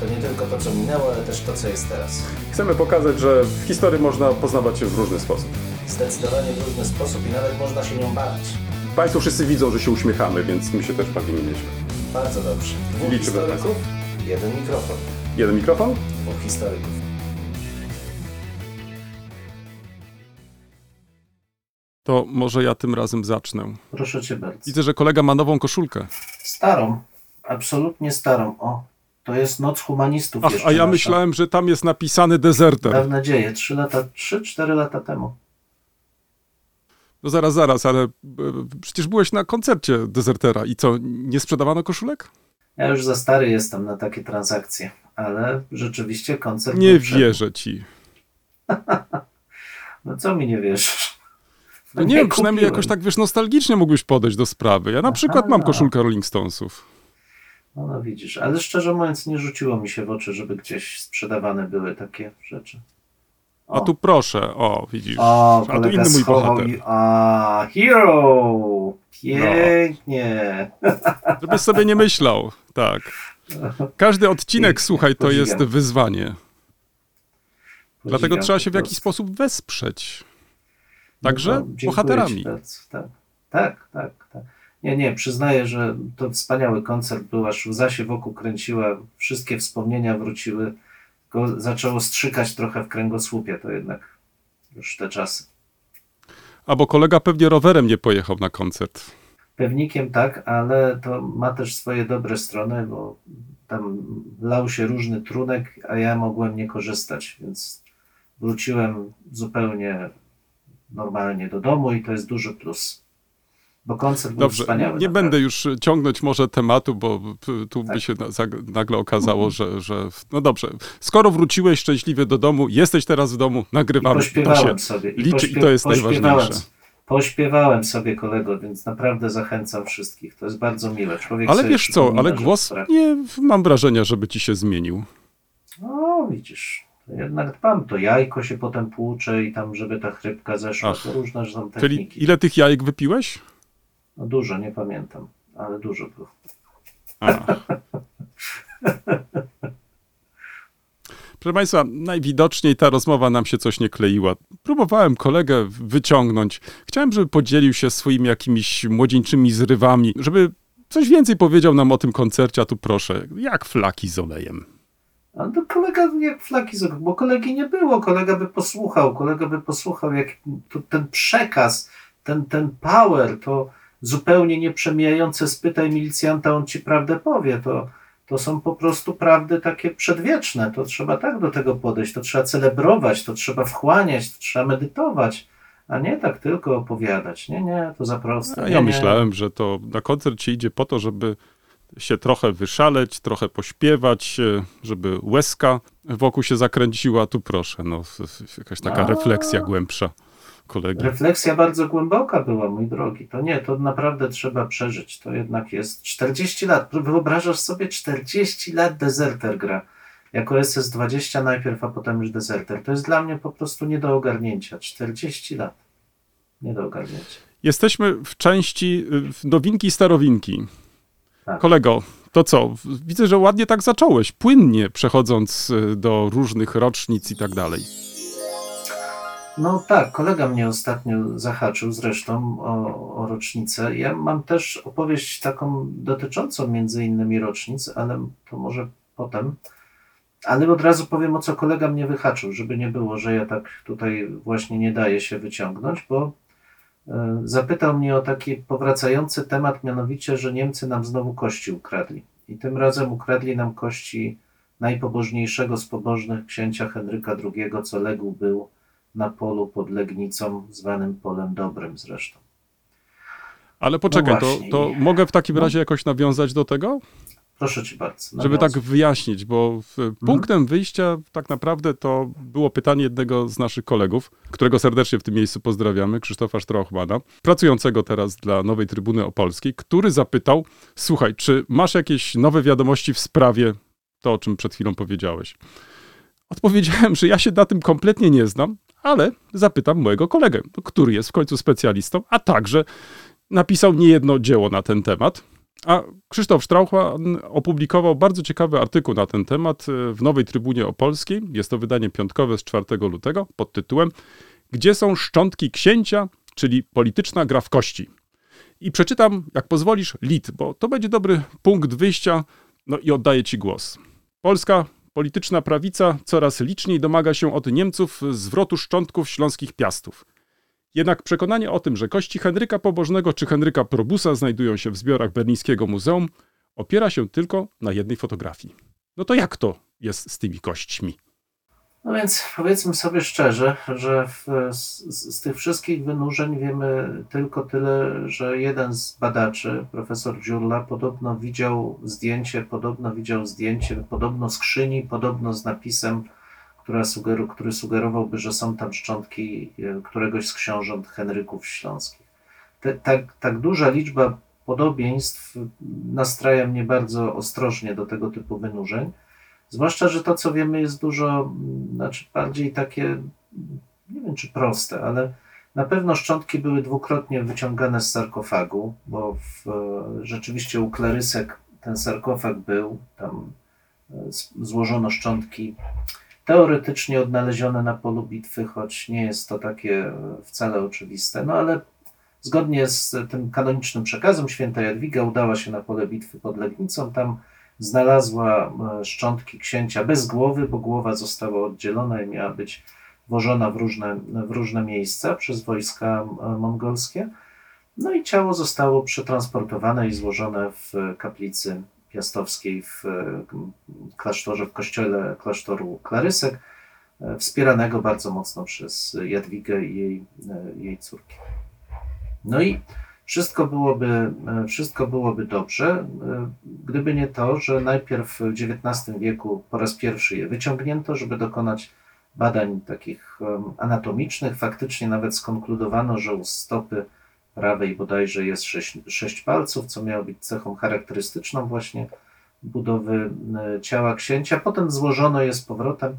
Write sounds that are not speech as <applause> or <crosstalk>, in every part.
To nie tylko to, co minęło, ale też to, co jest teraz. Chcemy pokazać, że w historii można poznawać się w różny sposób. Zdecydowanie w różny sposób i nawet można się nią bawić. Państwo wszyscy widzą, że się uśmiechamy, więc my się też bawimy nieźle. Bardzo dobrze. Dwóch Liczymy historyków, jeden mikrofon. Jeden mikrofon? Dwóch historyków. To może ja tym razem zacznę. Proszę cię bardzo. Widzę, że kolega ma nową koszulkę. Starą, absolutnie starą. O, to jest Noc Humanistów Ach, a ja nasza. myślałem, że tam jest napisany dezerter. Dawne dzieje, trzy lata, trzy, cztery lata temu. No zaraz, zaraz, ale e, przecież byłeś na koncercie dezertera i co, nie sprzedawano koszulek? Ja już za stary jestem na takie transakcje, ale rzeczywiście koncert Nie wierzę ci. <laughs> No co mi nie wierzysz? No nie wiem, przynajmniej jakoś tak, wiesz, nostalgicznie mógłbyś podejść do sprawy. Ja na przykład mam Aha. koszulkę Rolling Stonesów. No, no widzisz, ale szczerze mówiąc nie rzuciło mi się w oczy, żeby gdzieś sprzedawane były takie rzeczy. A tu proszę, o, widzisz. O, A tu inny mój bohater. mi- A, hero! Pięknie. Żebyś sobie nie myślał, tak. Każdy odcinek, Pięknie, słuchaj, to podziwiam. jest wyzwanie. Dlatego Podziwiam trzeba się w jakiś sposób wesprzeć. No Także to dziękuję bohaterami. ci. Tak, tak, tak, tak. Nie, nie, przyznaję, że to wspaniały koncert był, aż łza się wokół kręciła, wszystkie wspomnienia wróciły, tylko zaczęło strzykać trochę w kręgosłupie, to jednak już te czasy. A bo kolega pewnie rowerem nie pojechał na koncert. Pewnikiem tak, ale to ma też swoje dobre strony, bo tam lał się różny trunek, a ja mogłem nie korzystać, więc wróciłem zupełnie normalnie do domu i to jest duży plus. Bo koncert był Dobrze, wspaniały. nie naprawdę. będę już ciągnąć może tematu, bo tu by Tak. się na, zag- nagle okazało, że, że. No dobrze, skoro wróciłeś szczęśliwie do domu, jesteś teraz w domu, I nagrywamy. To się pośpiewałem sobie. liczy i to jest najważniejsze. Pośpiewałem sobie kolego, więc naprawdę zachęcam wszystkich. To jest bardzo miłe. Człowiek Ale wiesz co, ale głos spra- nie mam wrażenia, żeby ci się zmienił. No widzisz, to jednak dbam. To jajko się potem płucze i tam, żeby ta chrypka zeszła. Ach. To różne są techniki. Czyli ile tych jajek wypiłeś? No dużo, nie pamiętam, ale dużo było. Proszę Państwa, najwidoczniej ta rozmowa nam się coś nie kleiła. Próbowałem kolegę wyciągnąć. Chciałem, żeby podzielił się swoimi jakimiś młodzieńczymi zrywami, żeby coś więcej powiedział nam o tym koncercie, a tu proszę, jak flaki z olejem. A to kolega jak flaki z oka, bo kolegi nie było, kolega by posłuchał, kolega by posłuchał, jak to, ten przekaz, ten, ten power, to zupełnie nieprzemijające spytaj milicjanta, on ci prawdę powie, to, to są po prostu prawdy takie przedwieczne, to trzeba tak do tego podejść, to trzeba celebrować, to trzeba wchłaniać, to trzeba medytować, a nie tak tylko opowiadać, nie, nie, to za proste. A nie, ja nie. myślałem, że to na koncert się idzie po to, żeby się trochę wyszaleć, trochę pośpiewać, e, żeby łezka wokół się zakręciła. Tu proszę, no, jakaś taka A. refleksja głębsza kolegi. Refleksja bardzo głęboka była, mój drogi. To nie, to naprawdę trzeba przeżyć. To jednak jest 40 lat. Wyobrażasz sobie 40 lat dezerter gra. Jako SS-20 najpierw, a potem już dezerter. To jest dla mnie po prostu nie do ogarnięcia. 40 lat. Nie do ogarnięcia. Jesteśmy w części w nowinki i starowinki. Tak. Kolego, to co? Widzę, że ładnie tak zacząłeś, płynnie przechodząc y, do różnych rocznic i tak dalej. No tak, kolega mnie ostatnio zahaczył zresztą o, o rocznicę. Ja mam też opowieść taką dotyczącą między innymi rocznic, ale to może potem. Ale od razu powiem, o co kolega mnie wyhaczył, żeby nie było, że ja tak tutaj właśnie nie daję się wyciągnąć, bo e, zapytał mnie o taki powracający temat, mianowicie, że Niemcy nam znowu kości ukradli. I tym razem ukradli nam kości najpobożniejszego z pobożnych księcia Henryka II, co legł był na polu pod Legnicą, zwanym Polem Dobrym zresztą. Ale poczekaj, to, właśnie, to nie. mogę w takim No. razie jakoś nawiązać do tego? Proszę cię bardzo. Żeby tak wyjaśnić, bo w- punktem wyjścia tak naprawdę to było pytanie jednego z naszych kolegów, którego serdecznie w tym miejscu pozdrawiamy, Krzysztofa Strauchmana, pracującego teraz dla Nowej Trybuny Opolskiej, który zapytał, słuchaj, czy masz jakieś nowe wiadomości w sprawie, to o czym przed chwilą powiedziałeś. Odpowiedziałem, że ja się na tym kompletnie nie znam, ale zapytam mojego kolegę, który jest w końcu specjalistą, a także napisał niejedno dzieło na ten temat. A Krzysztof Strauchman opublikował bardzo ciekawy artykuł na ten temat e, w Nowej Trybunie Opolskiej. Jest to wydanie piątkowe z 4 lutego pod tytułem Gdzie są szczątki księcia, czyli polityczna gra w kości. I przeczytam, jak pozwolisz, lit, bo to będzie dobry punkt wyjścia. No i oddaję Ci głos. Polska polityczna prawica coraz liczniej domaga się od Niemców zwrotu szczątków śląskich piastów. Jednak przekonanie o tym, że kości Henryka Pobożnego czy Henryka Probusa znajdują się w zbiorach berlińskiego muzeum, opiera się tylko na jednej fotografii. No to jak to jest z tymi kośćmi? No więc powiedzmy sobie szczerze, że w, z, z tych wszystkich wynurzeń wiemy tylko tyle, że jeden z badaczy, profesor Dziurla, podobno widział zdjęcie, podobno widział zdjęcie, podobno skrzyni, podobno z napisem, która sugeru, który sugerowałby, że są tam szczątki e, któregoś z książąt Henryków Śląskich. Te, tak, tak duża liczba podobieństw nastraja mnie bardzo ostrożnie do tego typu wynurzeń. Zwłaszcza, że to, co wiemy, jest dużo, mm, znaczy bardziej takie, mm, nie wiem czy proste, ale na pewno szczątki były dwukrotnie wyciągane z sarkofagu, bo w, e, rzeczywiście u klarysek ten sarkofag był, tam e, złożono szczątki teoretycznie odnalezione na polu bitwy, choć nie jest to takie e, wcale oczywiste, no ale zgodnie z tym kanonicznym przekazem święta Jadwiga udała się na pole bitwy pod Legnicą, tam znalazła e, szczątki księcia bez głowy, bo głowa została oddzielona i miała być wożona w różne, w różne miejsca przez wojska e, mongolskie. No i ciało zostało przetransportowane i złożone w kaplicy piastowskiej w e, klasztorze, w kościele klasztoru Klarysek, wspieranego bardzo mocno przez Jadwigę i jej, jej córki. No i wszystko byłoby, e, wszystko byłoby dobrze, e, gdyby nie to, że najpierw w XIX wieku po raz pierwszy je wyciągnięto, żeby dokonać badań takich anatomicznych. Faktycznie nawet skonkludowano, że u stopy prawej bodajże jest sześć, sześć palców, co miało być cechą charakterystyczną właśnie budowy e, ciała księcia. Potem złożono je z powrotem,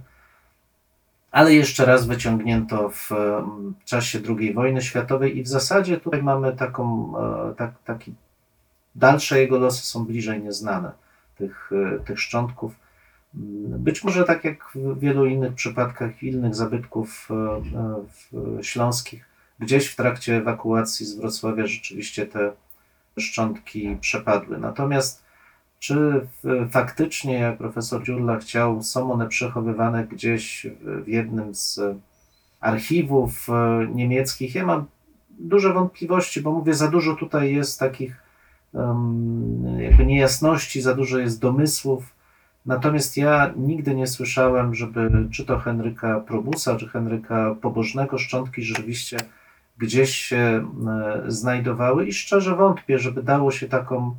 ale jeszcze raz wyciągnięto w em, czasie II wojny światowej i w zasadzie tutaj mamy taką, e, tak, taki dalsze jego losy są bliżej nieznane tych, e, tych szczątków. Mm, Być może tak jak w wielu innych przypadkach innych zabytków e, e, śląskich, gdzieś w trakcie ewakuacji z Wrocławia rzeczywiście te szczątki przepadły. Natomiast czy w- faktycznie, jak profesor Dziurla chciał, są one przechowywane gdzieś w- jednym z archiwów e, niemieckich? Ja mam duże wątpliwości, bo mówię, za dużo tutaj jest takich jakby niejasności, za dużo jest domysłów. Natomiast ja nigdy nie słyszałem, żeby czy to Henryka Probusa, czy Henryka Pobożnego szczątki rzeczywiście gdzieś się e, znajdowały i szczerze wątpię, żeby dało się taką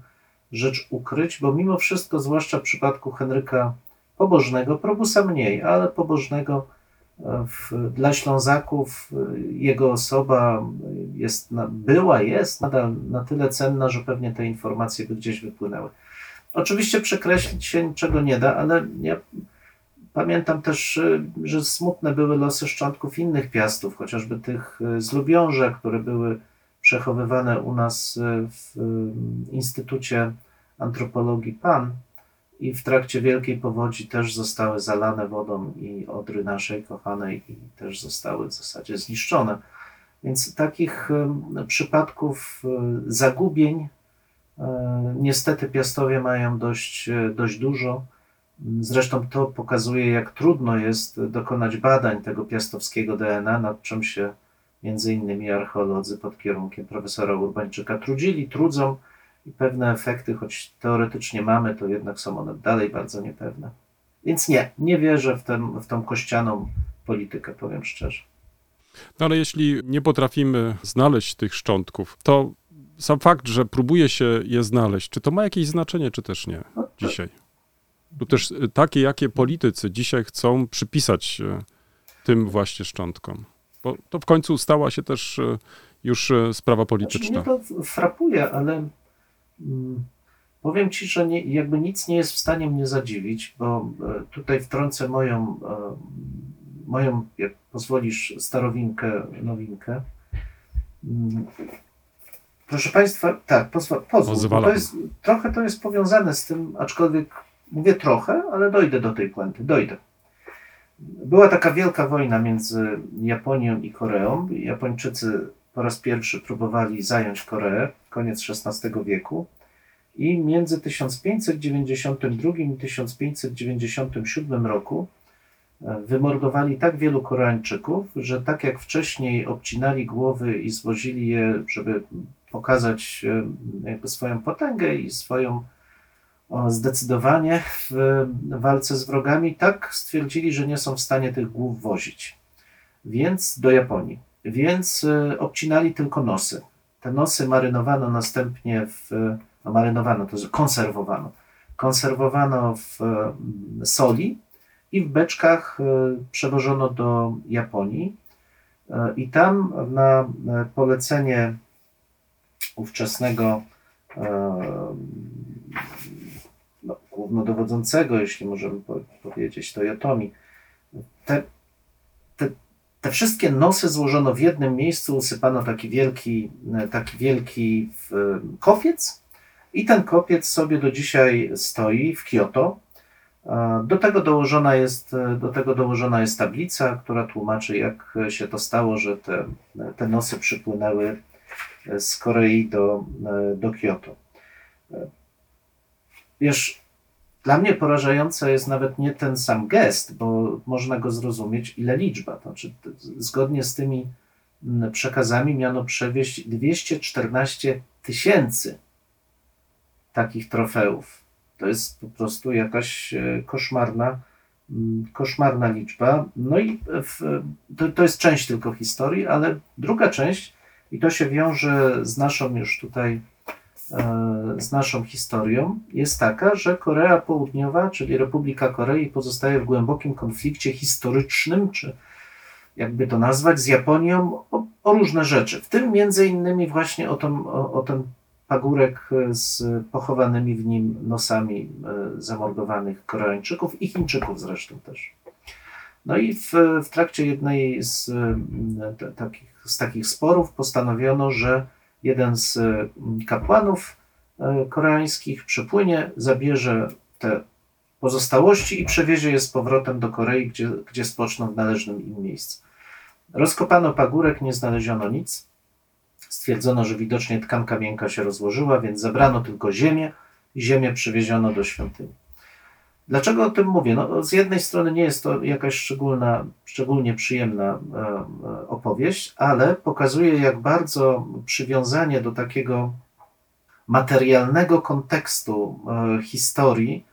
rzecz ukryć, bo mimo wszystko, zwłaszcza w przypadku Henryka Pobożnego, Probusa mniej, ale Pobożnego e, w, dla Ślązaków e, jego osoba jest, była, jest nadal na tyle cenna, że pewnie te informacje by gdzieś wypłynęły. Oczywiście przekreślić się niczego nie da, ale ja pamiętam też, e, że smutne były losy szczątków innych piastów, chociażby tych z Lubiąża, które były przechowywane u nas e, w e, Instytucie Antropologii PAN i w trakcie Wielkiej Powodzi też zostały zalane wodą i Odry naszej kochanej i też zostały w zasadzie zniszczone. Więc takich em, przypadków zagubień niestety piastowie mają dość, dość dużo. Zresztą to pokazuje, jak trudno jest dokonać badań tego piastowskiego DNA, nad czym się między innymi archeolodzy pod kierunkiem profesora Urbańczyka trudzili, trudzą i pewne efekty, choć teoretycznie mamy, to jednak są one dalej bardzo niepewne. Więc nie, nie wierzę w, ten, w tą kościaną politykę, powiem szczerze. No ale jeśli nie potrafimy znaleźć tych szczątków, to sam fakt, że próbuje się je znaleźć, czy to ma jakieś znaczenie, czy też nie? No, dzisiaj? Lub też y, takie, jakie politycy dzisiaj chcą przypisać y, tym właśnie szczątkom? Bo to w końcu stała się też y, już y, sprawa Znaczy, polityczna. mnie to frapuje, ale mm, powiem Ci, że nie, jakby nic nie jest w stanie mnie zadziwić, bo e, tutaj wtrącę moją, e, moją, jak pozwolisz, starowinkę, nowinkę. Mm, Proszę Państwa, tak, pozwól, to jest, trochę to jest powiązane z tym, aczkolwiek mówię trochę, ale dojdę do tej puenty, dojdę. Była taka wielka wojna między Japonią i Koreą. Japończycy po raz pierwszy próbowali zająć Koreę, koniec XVI wieku. I między 1592 i 1597 roku e, wymordowali tak wielu Koreańczyków, że tak jak wcześniej obcinali głowy i zwozili je, żeby pokazać e, swoją potęgę i swoją zdecydowanie w walce z wrogami, tak stwierdzili, że nie są w stanie tych głów wozić. Więc do Japonii. Więc e, obcinali tylko nosy. Te nosy marynowano następnie w. No marynowano, to jest konserwowano. Konserwowano w e, soli i w beczkach e, przewożono do Japonii. E, I tam na polecenie ówczesnego no, głównodowodzącego, jeśli możemy po, powiedzieć, Toyotomi, te, te, te wszystkie nosy złożono w jednym miejscu, usypano taki wielki, taki wielki kopiec i ten kopiec sobie do dzisiaj stoi w Kyoto. Do tego, dołożona jest, do tego dołożona jest tablica, która tłumaczy, jak się to stało, że te, te nosy przypłynęły z Korei do, do Kyoto. Wiesz, dla mnie porażające jest nawet nie ten sam gest, bo można go zrozumieć, ile liczba. To znaczy, zgodnie z tymi mm, przekazami miano przewieźć 214 tysięcy takich trofeów. To jest po prostu jakaś e, koszmarna, mm, koszmarna liczba. No i w, to, to jest część tylko historii, ale druga część, i to się wiąże z naszą już tutaj z naszą historią, jest taka, że Korea Południowa, czyli Republika Korei, pozostaje w głębokim konflikcie historycznym, czy jakby to nazwać, z Japonią o, o różne rzeczy. W tym między innymi właśnie o, tą, o, o ten pagórek z pochowanymi w nim nosami e, zamordowanych Koreańczyków i Chińczyków zresztą też. No i w, w trakcie jednej z, takich, z takich sporów postanowiono, że jeden z mm, kapłanów e, koreańskich przypłynie, zabierze te pozostałości i przewiezie je z powrotem do Korei, gdzie, gdzie spoczną w należnym im miejscu. Rozkopano pagórek, nie znaleziono nic. Stwierdzono, że widocznie tkanka miękka się rozłożyła, więc zabrano tylko ziemię i ziemię przywieziono do świątyni. Dlaczego o tym mówię? No, z jednej strony nie jest to jakaś szczególna, szczególnie przyjemna e, opowieść, ale pokazuje, jak bardzo przywiązanie do takiego materialnego kontekstu e, historii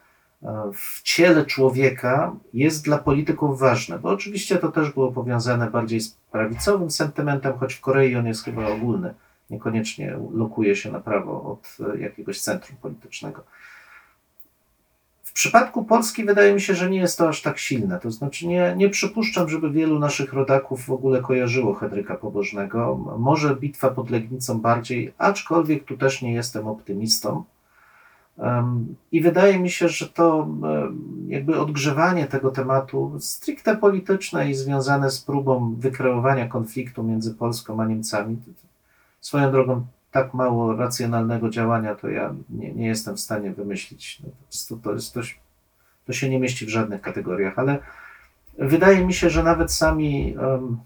e, w ciele człowieka jest dla polityków ważne, bo oczywiście to też było powiązane bardziej z prawicowym sentymentem, choć w Korei on jest chyba ogólny, niekoniecznie lokuje się na prawo od jakiegoś centrum politycznego. W przypadku Polski wydaje mi się, że nie jest to aż tak silne. To znaczy nie, nie przypuszczam, żeby wielu naszych rodaków w ogóle kojarzyło Henryka Pobożnego. Może bitwa pod Legnicą bardziej, aczkolwiek tu też nie jestem optymistą. I wydaje mi się, że to jakby odgrzewanie tego tematu stricte polityczne i związane z próbą wykreowania konfliktu między Polską a Niemcami. Swoją drogą, tak mało racjonalnego działania to ja nie, nie jestem w stanie wymyślić. No, po prostu to, jest coś, to się nie mieści w żadnych kategoriach, ale wydaje mi się, że nawet sami um,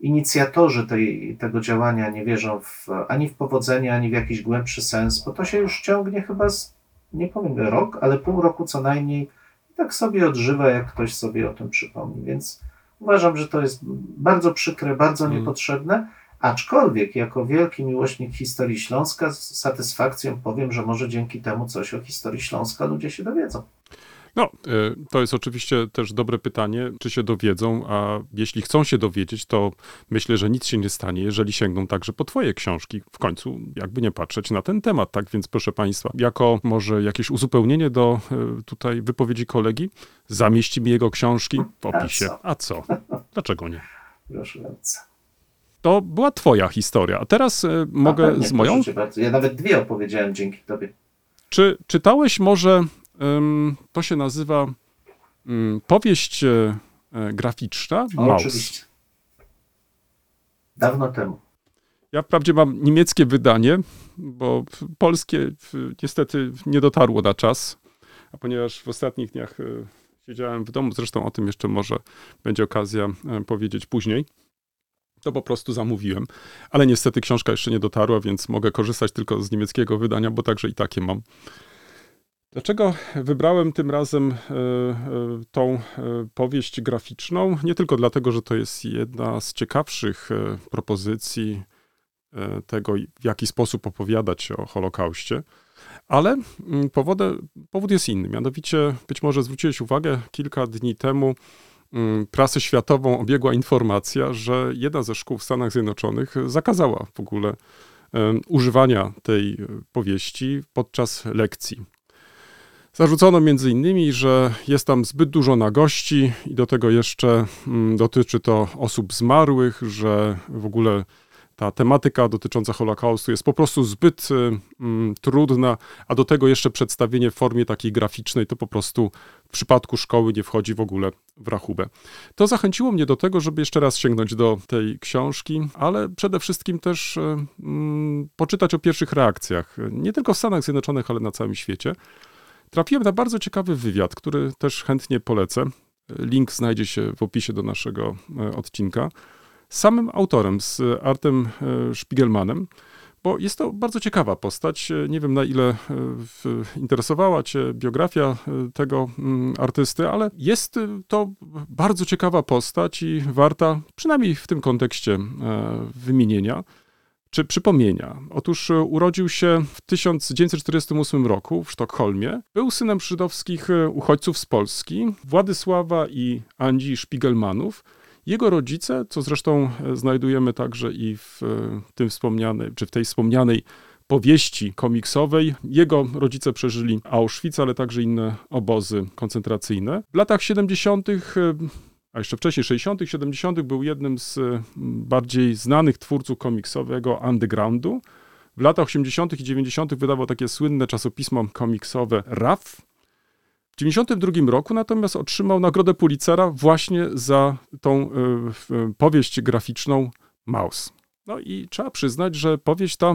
inicjatorzy tej, tego działania nie wierzą w, ani w powodzenie, ani w jakiś głębszy sens, bo to się już ciągnie chyba z, nie powiem rok, ale pół roku co najmniej. I tak sobie odżywa, jak ktoś sobie o tym przypomni. Więc uważam, że to jest bardzo przykre, bardzo Mm. niepotrzebne. Aczkolwiek, jako wielki miłośnik historii Śląska, z satysfakcją powiem, że może dzięki temu coś o historii Śląska ludzie się dowiedzą. No, y, to jest oczywiście też dobre pytanie, czy się dowiedzą, a jeśli chcą się dowiedzieć, to myślę, że nic się nie stanie, jeżeli sięgną także po twoje książki. W końcu, jakby nie patrzeć na ten temat, tak? Więc proszę państwa, jako może jakieś uzupełnienie do y, tutaj wypowiedzi kolegi, zamieścimy jego książki w opisie. A co? Dlaczego nie? Proszę bardzo. To była twoja historia, a teraz A mogę pewnie, z moją? bardzo. Ja nawet dwie opowiedziałem dzięki tobie. Czy czytałeś może, ym, to się nazywa ym, powieść e, e, graficzna O, Maus. oczywiście. Dawno temu. Ja wprawdzie mam niemieckie wydanie, bo polskie niestety nie dotarło na czas, a ponieważ w ostatnich dniach e, siedziałem w domu, zresztą o tym jeszcze może będzie okazja e, powiedzieć później, to po prostu zamówiłem. Ale niestety książka jeszcze nie dotarła, więc mogę korzystać tylko z niemieckiego wydania, bo także i takie mam. Dlaczego wybrałem tym razem e, e, tą e, powieść graficzną? Nie tylko dlatego, że to jest jedna z ciekawszych propozycji tego, w jaki sposób opowiadać o Holokauście, ale mm, powody, powód jest inny. Mianowicie, być może zwróciłeś uwagę, kilka dni temu prasę światową obiegła informacja, że jedna ze szkół w Stanach Zjednoczonych zakazała w ogóle używania tej e, powieści podczas lekcji. Zarzucono między innymi, że jest tam zbyt dużo nagości i do tego jeszcze mm, dotyczy to osób zmarłych, że w ogóle ta tematyka dotycząca Holokaustu jest po prostu zbyt y, mm, trudna, a do tego jeszcze przedstawienie w formie takiej graficznej to po prostu w przypadku szkoły nie wchodzi w ogóle w rachubę. To zachęciło mnie do tego, żeby jeszcze raz sięgnąć do tej książki, ale przede wszystkim też y, mm, poczytać o pierwszych reakcjach, nie tylko w Stanach Zjednoczonych, ale na całym świecie. Trafiłem na bardzo ciekawy wywiad, który też chętnie polecę. Link znajdzie się w opisie do naszego e, odcinka. Samym autorem, z Artem e, Spiegelmanem, bo jest to bardzo ciekawa postać. E, Nie wiem, na ile e, interesowała Cię biografia tego mm, artysty, ale jest to bardzo ciekawa postać i warta, przynajmniej w tym kontekście, wymienienia czy przypomnienia. Otóż urodził się w 1948 roku w Sztokholmie. Był synem żydowskich uchodźców z Polski, Władysława i Andzi Spiegelmanów. Jego rodzice, co zresztą e, znajdujemy także i w e, tym wspomnianej, czy w tej wspomnianej powieści komiksowej. Jego rodzice przeżyli Auschwitz, ale także inne obozy koncentracyjne. W latach 70., e, a jeszcze wcześniej 60., 70., był jednym z bardziej znanych twórców komiksowego undergroundu. W latach 80. i 90. wydawał takie słynne czasopismo komiksowe RAF. W 92 roku natomiast otrzymał nagrodę Pulitzera właśnie za tą e, e, powieść graficzną Maus. No i trzeba przyznać, że powieść ta,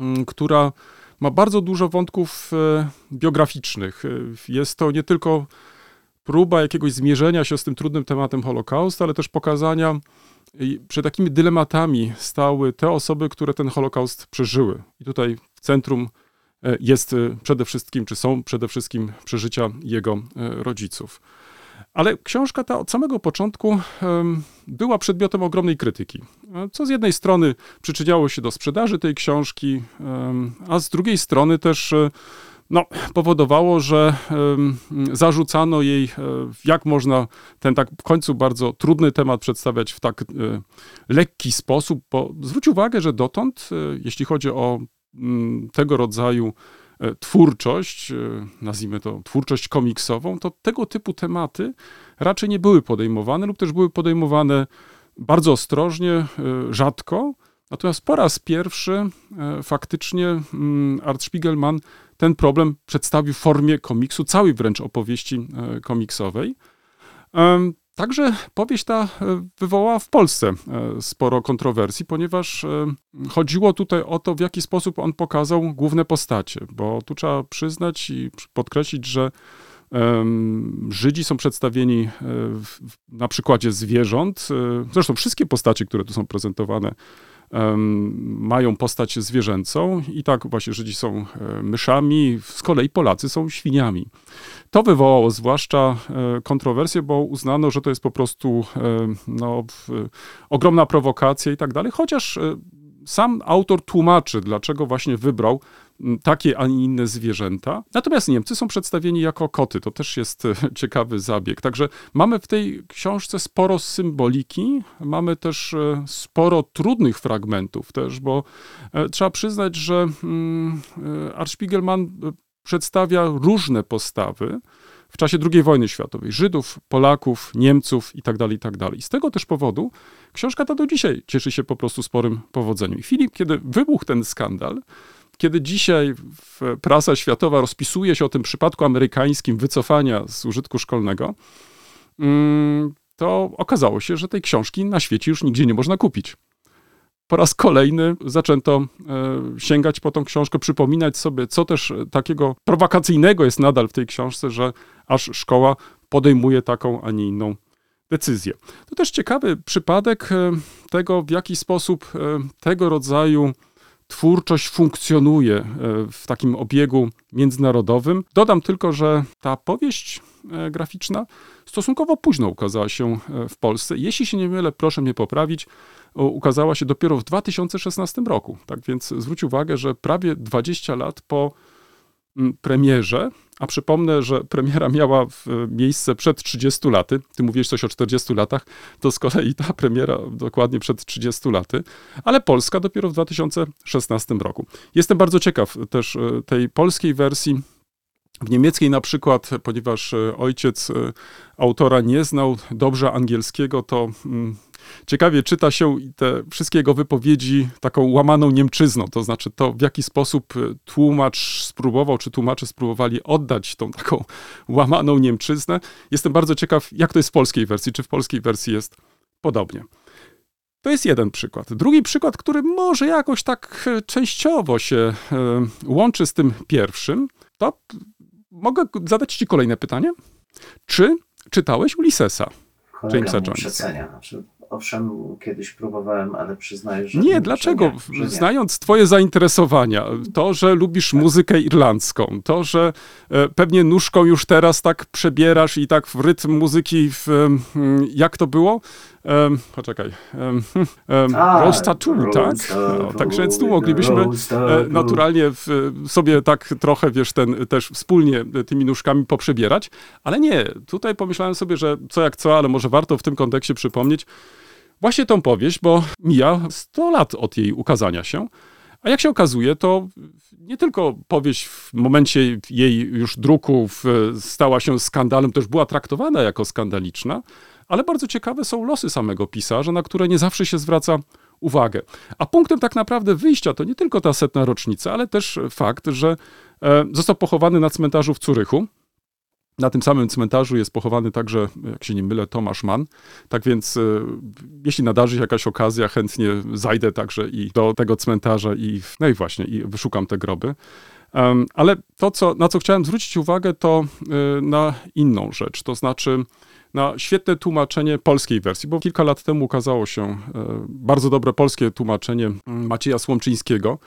mm, która ma bardzo dużo wątków e, biograficznych. Jest to nie tylko próba jakiegoś zmierzenia się z tym trudnym tematem Holokaustu, ale też pokazania, przed jakimi dylematami stały te osoby, które ten Holokaust przeżyły. I tutaj w centrum jest e, przede wszystkim, czy są przede wszystkim przeżycia jego e, rodziców. Ale książka ta od samego początku była przedmiotem ogromnej krytyki. Co z jednej strony przyczyniało się do sprzedaży tej książki, a z drugiej strony też e, no, powodowało, że zarzucano jej, e, jak można ten tak w końcu bardzo trudny temat przedstawiać w tak e, lekki sposób, bo zwróć uwagę, że dotąd, e, jeśli chodzi o tego rodzaju e, twórczość, e, nazwijmy to twórczość komiksową, to tego typu tematy raczej nie były podejmowane lub też były podejmowane bardzo ostrożnie, e, rzadko. Natomiast po raz pierwszy faktycznie mm, Art Spiegelman ten problem przedstawił w formie komiksu, całej wręcz opowieści komiksowej. Także powieść ta e, wywołała w Polsce e, sporo kontrowersji, ponieważ e, chodziło tutaj o to, w jaki sposób on pokazał główne postacie, bo tu trzeba przyznać i podkreślić, że Żydzi są przedstawieni na przykładzie zwierząt. Zresztą wszystkie postacie, które tu są prezentowane, mają postać zwierzęcą i tak właśnie Żydzi są e, myszami, z kolei Polacy są świniami. To wywołało zwłaszcza e, kontrowersje, bo uznano, że to jest po prostu e, no, ogromna prowokacja i tak dalej, chociaż sam autor tłumaczy, dlaczego właśnie wybrał m, takie, a nie inne zwierzęta. Natomiast Niemcy są przedstawieni jako koty. To też jest e, <laughs> ciekawy zabieg. Także mamy w tej książce sporo symboliki, mamy też e, sporo trudnych fragmentów też, bo e, trzeba przyznać, że mm, e, przedstawia różne postawy w czasie II wojny światowej. Żydów, Polaków, Niemców itd., itd. I z tego też powodu książka ta do dzisiaj cieszy się po prostu sporym powodzeniem. I chwili, kiedy wybuchł ten skandal, kiedy dzisiaj prasa światowa rozpisuje się o tym przypadku amerykańskim wycofania z użytku szkolnego, mm, to okazało się, że tej książki na świecie już nigdzie nie można kupić. Po raz kolejny zaczęto e, sięgać po tą książkę, przypominać sobie, co też takiego prowokacyjnego jest nadal w tej książce, że aż szkoła podejmuje taką, a nie inną decyzję. To też ciekawy przypadek e, tego, w jaki sposób e, tego rodzaju twórczość funkcjonuje e, w takim obiegu międzynarodowym. Dodam tylko, że ta powieść graficzna stosunkowo późno ukazała się w Polsce. Jeśli się nie mylę, proszę mnie poprawić, ukazała się dopiero w 2016 roku. Tak więc zwróć uwagę, że prawie 20 lat po premierze, a przypomnę, że premiera miała w- miejsce przed 30 laty, ty mówiłeś coś o 40 latach, to z kolei ta premiera dokładnie przed 30 laty, ale Polska dopiero w 2016 roku. Jestem bardzo ciekaw też e, tej polskiej wersji. W niemieckiej na przykład, ponieważ e, ojciec e, autora nie znał dobrze angielskiego, to ciekawie czyta się te wszystkie jego wypowiedzi taką łamaną Niemczyzną, to znaczy to, w jaki sposób e, tłumacz spróbował, czy tłumacze spróbowali oddać tą taką <laughs> łamaną Niemczyznę. Jestem bardzo ciekaw, jak to jest w polskiej wersji, czy w polskiej wersji jest podobnie. To jest jeden przykład. Drugi przykład, który może jakoś tak e, częściowo się e, łączy z tym pierwszym, to mogę zadać ci kolejne pytanie. Czy czytałeś Ulyssesa? Jamesa Jonesa. przecenia. Znaczy, owszem, kiedyś próbowałem, ale przyznaję, że... Nie, że dlaczego? nie, że nie. Znając twoje zainteresowania, to, że lubisz muzykę irlandzką, to, że e, pewnie nóżką już teraz tak przebierasz i tak w rytm muzyki, w, jak to było? Em, poczekaj. Um, um, A, tak? Tattoo, No, tak, więc tu moglibyśmy e, naturalnie w, sobie tak trochę, wiesz, ten też wspólnie tymi nóżkami poprzebierać, ale nie, tutaj pomyślałem sobie, że co jak co, ale może warto w tym kontekście przypomnieć właśnie tą powieść, bo mija 100 lat od jej ukazania się, a jak się okazuje, to nie tylko powieść w momencie jej już druku stała się skandalem, też była traktowana jako skandaliczna, ale bardzo ciekawe są losy samego pisarza, na które nie zawsze się zwraca uwagę. A punktem tak naprawdę wyjścia to nie tylko ta setna rocznica, ale też fakt, że e, został pochowany na cmentarzu w Curychu. Na tym samym cmentarzu jest pochowany także, jak się nie mylę, Tomasz Mann. Tak więc, e, jeśli nadarzy się jakaś okazja, chętnie zajdę także i do tego cmentarza i, no i właśnie, i wyszukam te groby. Ale to, co, na co chciałem zwrócić uwagę, to e, na inną rzecz, to znaczy na świetne tłumaczenie polskiej wersji, bo kilka lat temu ukazało się e, bardzo dobre polskie tłumaczenie mm, Macieja Słomczyńskiego.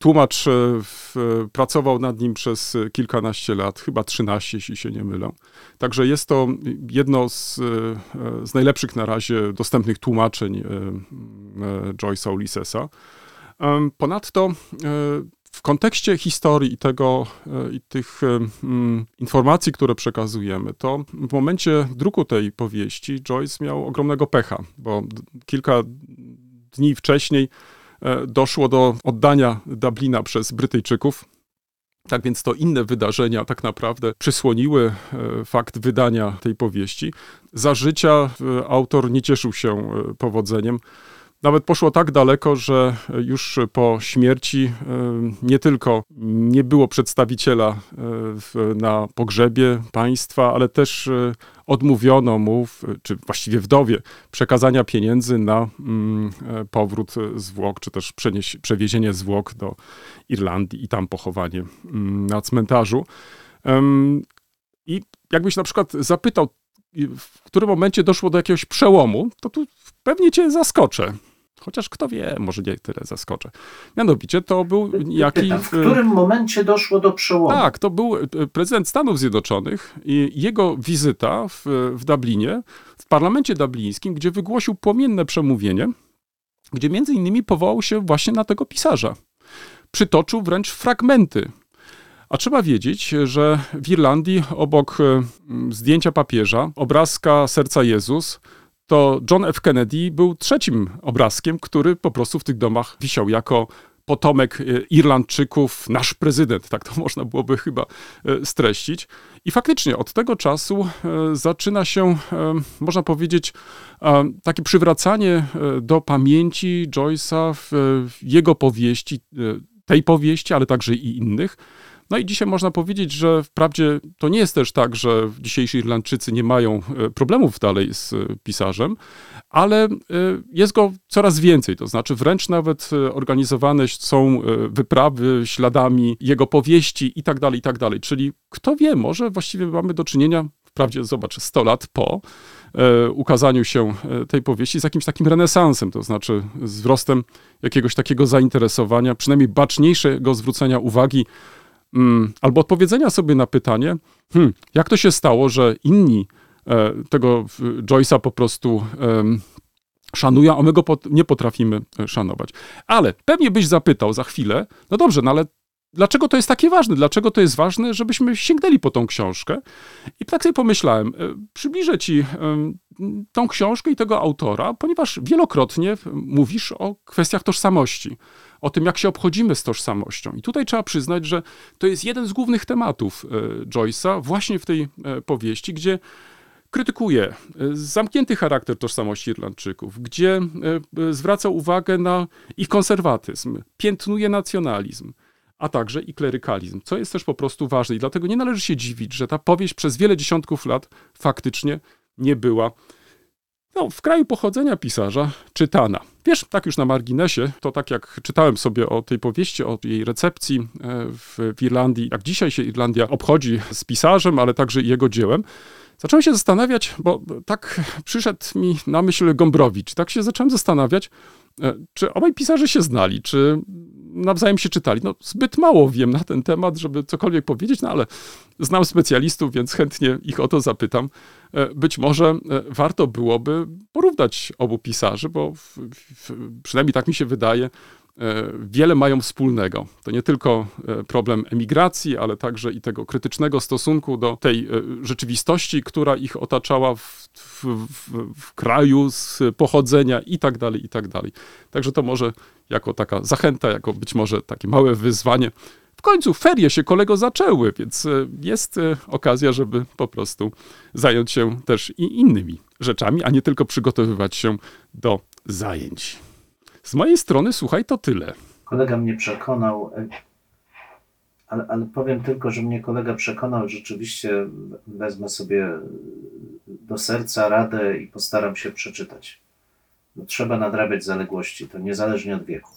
Tłumacz e, w, pracował nad nim przez kilkanaście lat, chyba 13, jeśli się nie mylę. Także jest to jedno z, e, z najlepszych na razie dostępnych tłumaczeń e, e, Joyce'a Ulyssesa. Ponadto e, w kontekście historii tego, e, i tych e, informacji, które przekazujemy, to w momencie druku tej powieści Joyce miał ogromnego pecha, bo kilka dni wcześniej e, doszło do oddania Dublina przez Brytyjczyków. Tak więc to inne wydarzenia tak naprawdę przysłoniły e, fakt wydania tej powieści. Za życia e, autor nie cieszył się e, powodzeniem. Nawet poszło tak daleko, że już po śmierci e, nie tylko nie było przedstawiciela e, na pogrzebie państwa, ale też e, odmówiono mu, czy właściwie wdowie, przekazania pieniędzy na mm, e, powrót zwłok, czy też przewiezienie zwłok do Irlandii i tam pochowanie mm, na cmentarzu. I jakbyś na przykład zapytał, w którym momencie doszło do jakiegoś przełomu, to tu pewnie cię zaskoczę. Chociaż kto wie, może nie tyle zaskoczę. Mianowicie to był jaki... Pytam, w którym momencie doszło do przełomu? Tak, to był e, prezydent Stanów Zjednoczonych i jego wizyta w, w Dublinie, w parlamencie dublińskim, gdzie wygłosił płomienne przemówienie, gdzie między innymi powołał się właśnie na tego pisarza. Przytoczył wręcz fragmenty. A trzeba wiedzieć, że w Irlandii obok e, zdjęcia papieża, obrazka serca Jezus, to John F. Kennedy był trzecim obrazkiem, który po prostu w tych domach wisiał jako potomek e, Irlandczyków, nasz prezydent, tak to <laughs> można byłoby chyba e, streścić. I faktycznie od tego czasu e, zaczyna się, można powiedzieć, takie przywracanie do pamięci Joyce'a w jego powieści, tej powieści, ale także i innych. No i dzisiaj można powiedzieć, że wprawdzie to nie jest też tak, że dzisiejsi Irlandczycy nie mają e, problemów dalej z e, pisarzem, ale e, jest go coraz więcej. To znaczy, wręcz nawet organizowane są wyprawy śladami jego powieści i tak dalej, i tak dalej. Czyli kto wie, może właściwie mamy do czynienia, wprawdzie zobacz, 100 lat po ukazaniu się tej powieści z jakimś takim renesansem, to znaczy z wzrostem jakiegoś takiego zainteresowania, przynajmniej baczniejszego zwrócenia uwagi mm, albo odpowiedzenia sobie na pytanie, hmm, jak to się stało, że inni e, tego Joyce'a po prostu szanują, a my go nie potrafimy e, szanować. Ale pewnie byś zapytał za chwilę, no dobrze, no ale dlaczego to jest takie ważne? Dlaczego to jest ważne, żebyśmy sięgnęli po tą książkę? I tak sobie pomyślałem, e, przybliżę ci tą książkę i tego autora, ponieważ wielokrotnie mówisz o kwestiach tożsamości o tym, jak się obchodzimy z tożsamością. I tutaj trzeba przyznać, że to jest jeden z głównych tematów e, Joyce'a właśnie w tej e, powieści, gdzie krytykuje e, zamknięty charakter tożsamości Irlandczyków, gdzie zwraca uwagę na ich konserwatyzm, piętnuje nacjonalizm, a także i klerykalizm, co jest też po prostu ważne. I dlatego nie należy się dziwić, że ta powieść przez wiele dziesiątków lat faktycznie nie była no, w kraju pochodzenia pisarza czytana. Wiesz, tak już na marginesie, to tak jak czytałem sobie o tej powieści, o jej recepcji e, w, w Irlandii, jak dzisiaj się Irlandia obchodzi z pisarzem, ale także jego dziełem, zacząłem się zastanawiać, bo tak przyszedł mi na myśl Gombrowicz, tak się zacząłem zastanawiać, czy obaj pisarze się znali, czy nawzajem się czytali. No, zbyt mało wiem na ten temat, żeby cokolwiek powiedzieć, no ale znam specjalistów, więc chętnie ich o to zapytam. E, być może e, warto byłoby porównać obu pisarzy, bo w, w, przynajmniej tak mi się wydaje, e, wiele mają wspólnego. To nie tylko problem emigracji, ale także i tego krytycznego stosunku do tej rzeczywistości, która ich otaczała w, w, w kraju z pochodzenia i tak dalej, i tak dalej. Także to może jako taka zachęta, jako być może takie małe wyzwanie w końcu ferie się kolego zaczęły, więc e, jest e, okazja, żeby po prostu zająć się też i innymi rzeczami, a nie tylko przygotowywać się do zajęć. Z mojej strony, słuchaj, to tyle. Kolega mnie przekonał, e, ale, ale powiem tylko, że mnie kolega przekonał, rzeczywiście wezmę sobie do serca radę i postaram się przeczytać. No, trzeba nadrabiać zaległości, to niezależnie od wieku.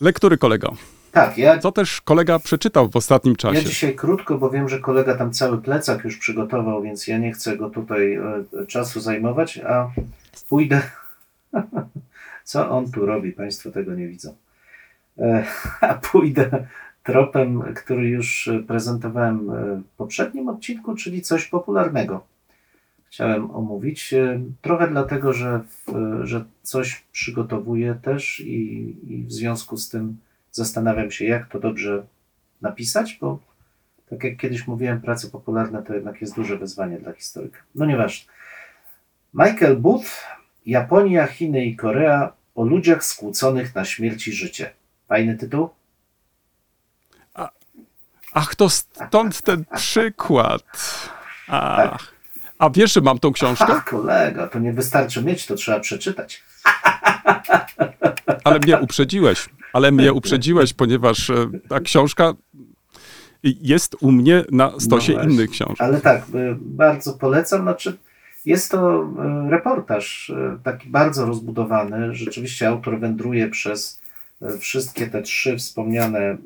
Lektury kolego. Tak, ja, Co też kolega przeczytał w ostatnim ja czasie? dzisiaj krótko, bo wiem, że kolega tam cały plecak już przygotował, więc ja nie chcę go tutaj e, czasu zajmować, a pójdę. <laughs> Co on tu robi? Państwo tego nie widzą. E, <laughs> a pójdę tropem, który już prezentowałem w poprzednim odcinku, czyli coś popularnego. Chciałem omówić. E, trochę dlatego, że, że coś przygotowuję też i, i w związku z tym zastanawiam się, jak to dobrze napisać, bo tak jak kiedyś mówiłem, prace popularne to jednak jest duże wyzwanie dla historyka. No nieważne. Michael Booth, Japonia, Chiny i Korea o ludziach skłóconych na śmierć i życie. Fajny tytuł? Ach, to stąd ten przykład. Ach. A wiesz, że mam tą książkę? A, kolega, to nie wystarczy mieć, to trzeba przeczytać. Ale mnie uprzedziłeś. Ale mnie uprzedziłeś, ponieważ e, ta książka jest u mnie na stosie No innych książek. Ale tak, y, bardzo polecam. Znaczy, jest to y, reportaż y, taki bardzo rozbudowany. Rzeczywiście autor wędruje przez y, wszystkie te trzy wspomniane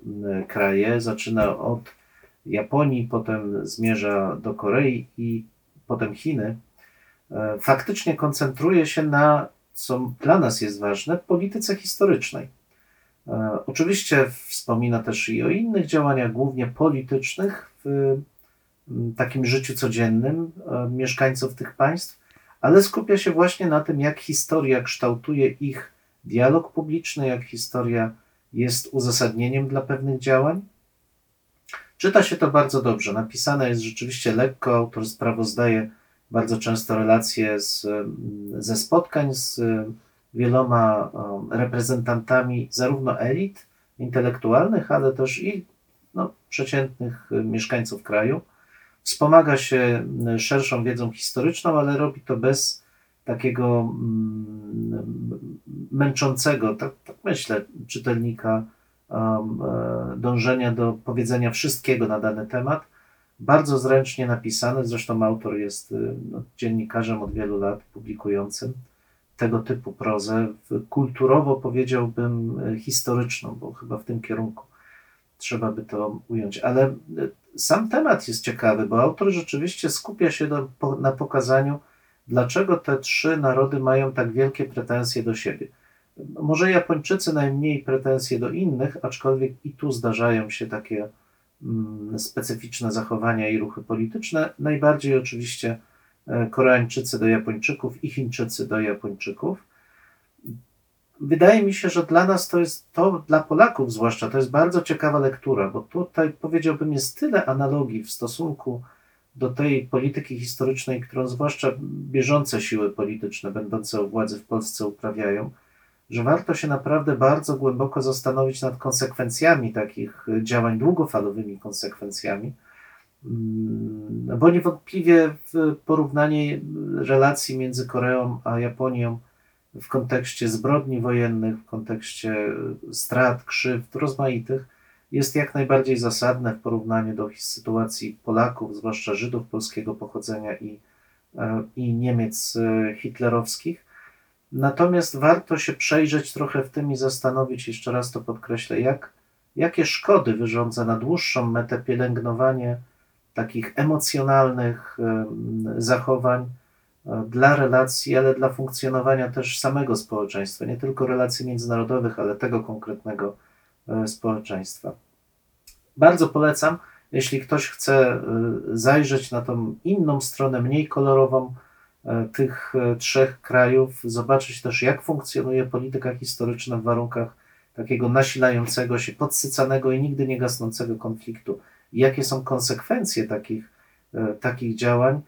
kraje. Zaczyna od Japonii, potem zmierza do Korei i potem Chiny. Faktycznie koncentruje się na, co dla nas jest ważne, polityce historycznej. E, Oczywiście wspomina też i o innych działaniach, głównie politycznych, w takim życiu codziennym e, mieszkańców tych państw, ale skupia się właśnie na tym, jak historia kształtuje ich dialog publiczny, jak historia jest uzasadnieniem dla pewnych działań. Czyta się to bardzo dobrze. Napisane jest rzeczywiście lekko. Autor sprawozdaje bardzo często relacje z, ze spotkań z wieloma um, reprezentantami zarówno elit intelektualnych, ale też i no, przeciętnych mieszkańców kraju. Wspomaga się y, szerszą wiedzą historyczną, ale robi to bez takiego mm, męczącego, tak, tak myślę, czytelnika um, e, dążenia do powiedzenia wszystkiego na dany temat. Bardzo zręcznie napisane, zresztą autor jest y, no, dziennikarzem od wielu lat, publikującym tego typu prozę, kulturowo powiedziałbym y, historyczną, bo chyba w tym kierunku trzeba by to ująć. Ale y, sam temat jest ciekawy, bo autor rzeczywiście skupia się do, na pokazaniu, dlaczego te trzy narody mają tak wielkie pretensje do siebie. Może Japończycy najmniej pretensje do innych, aczkolwiek i tu zdarzają się takie mm, specyficzne zachowania i ruchy polityczne. Najbardziej oczywiście e, Koreańczycy do Japończyków i Chińczycy do Japończyków. Wydaje mi się, że dla nas to jest, to dla Polaków zwłaszcza, to jest bardzo ciekawa lektura, bo tutaj powiedziałbym jest tyle analogii w stosunku do tej polityki historycznej, którą zwłaszcza bieżące siły polityczne będące u władzy w Polsce uprawiają, że warto się naprawdę bardzo głęboko zastanowić nad konsekwencjami takich działań, długofalowymi konsekwencjami, mm, bo niewątpliwie porównanie relacji między Koreą a Japonią w kontekście zbrodni wojennych, w kontekście strat, krzywd rozmaitych, jest jak najbardziej zasadne w porównaniu do sytuacji Polaków, zwłaszcza Żydów polskiego pochodzenia i, e, i Niemiec e, hitlerowskich. Natomiast warto się przejrzeć trochę w tym i zastanowić, jeszcze raz to podkreślę, jak, jakie szkody wyrządza na dłuższą metę pielęgnowanie takich emocjonalnych zachowań e, dla relacji, ale dla funkcjonowania też samego społeczeństwa, nie tylko relacji międzynarodowych, ale tego konkretnego e, społeczeństwa. Bardzo polecam, jeśli ktoś chce e, zajrzeć na tą inną stronę, mniej kolorową, E, tych trzech krajów, zobaczyć też, jak funkcjonuje polityka historyczna w warunkach takiego nasilającego się, podsycanego i nigdy nie gasnącego konfliktu. Jakie są konsekwencje takich, takich działań,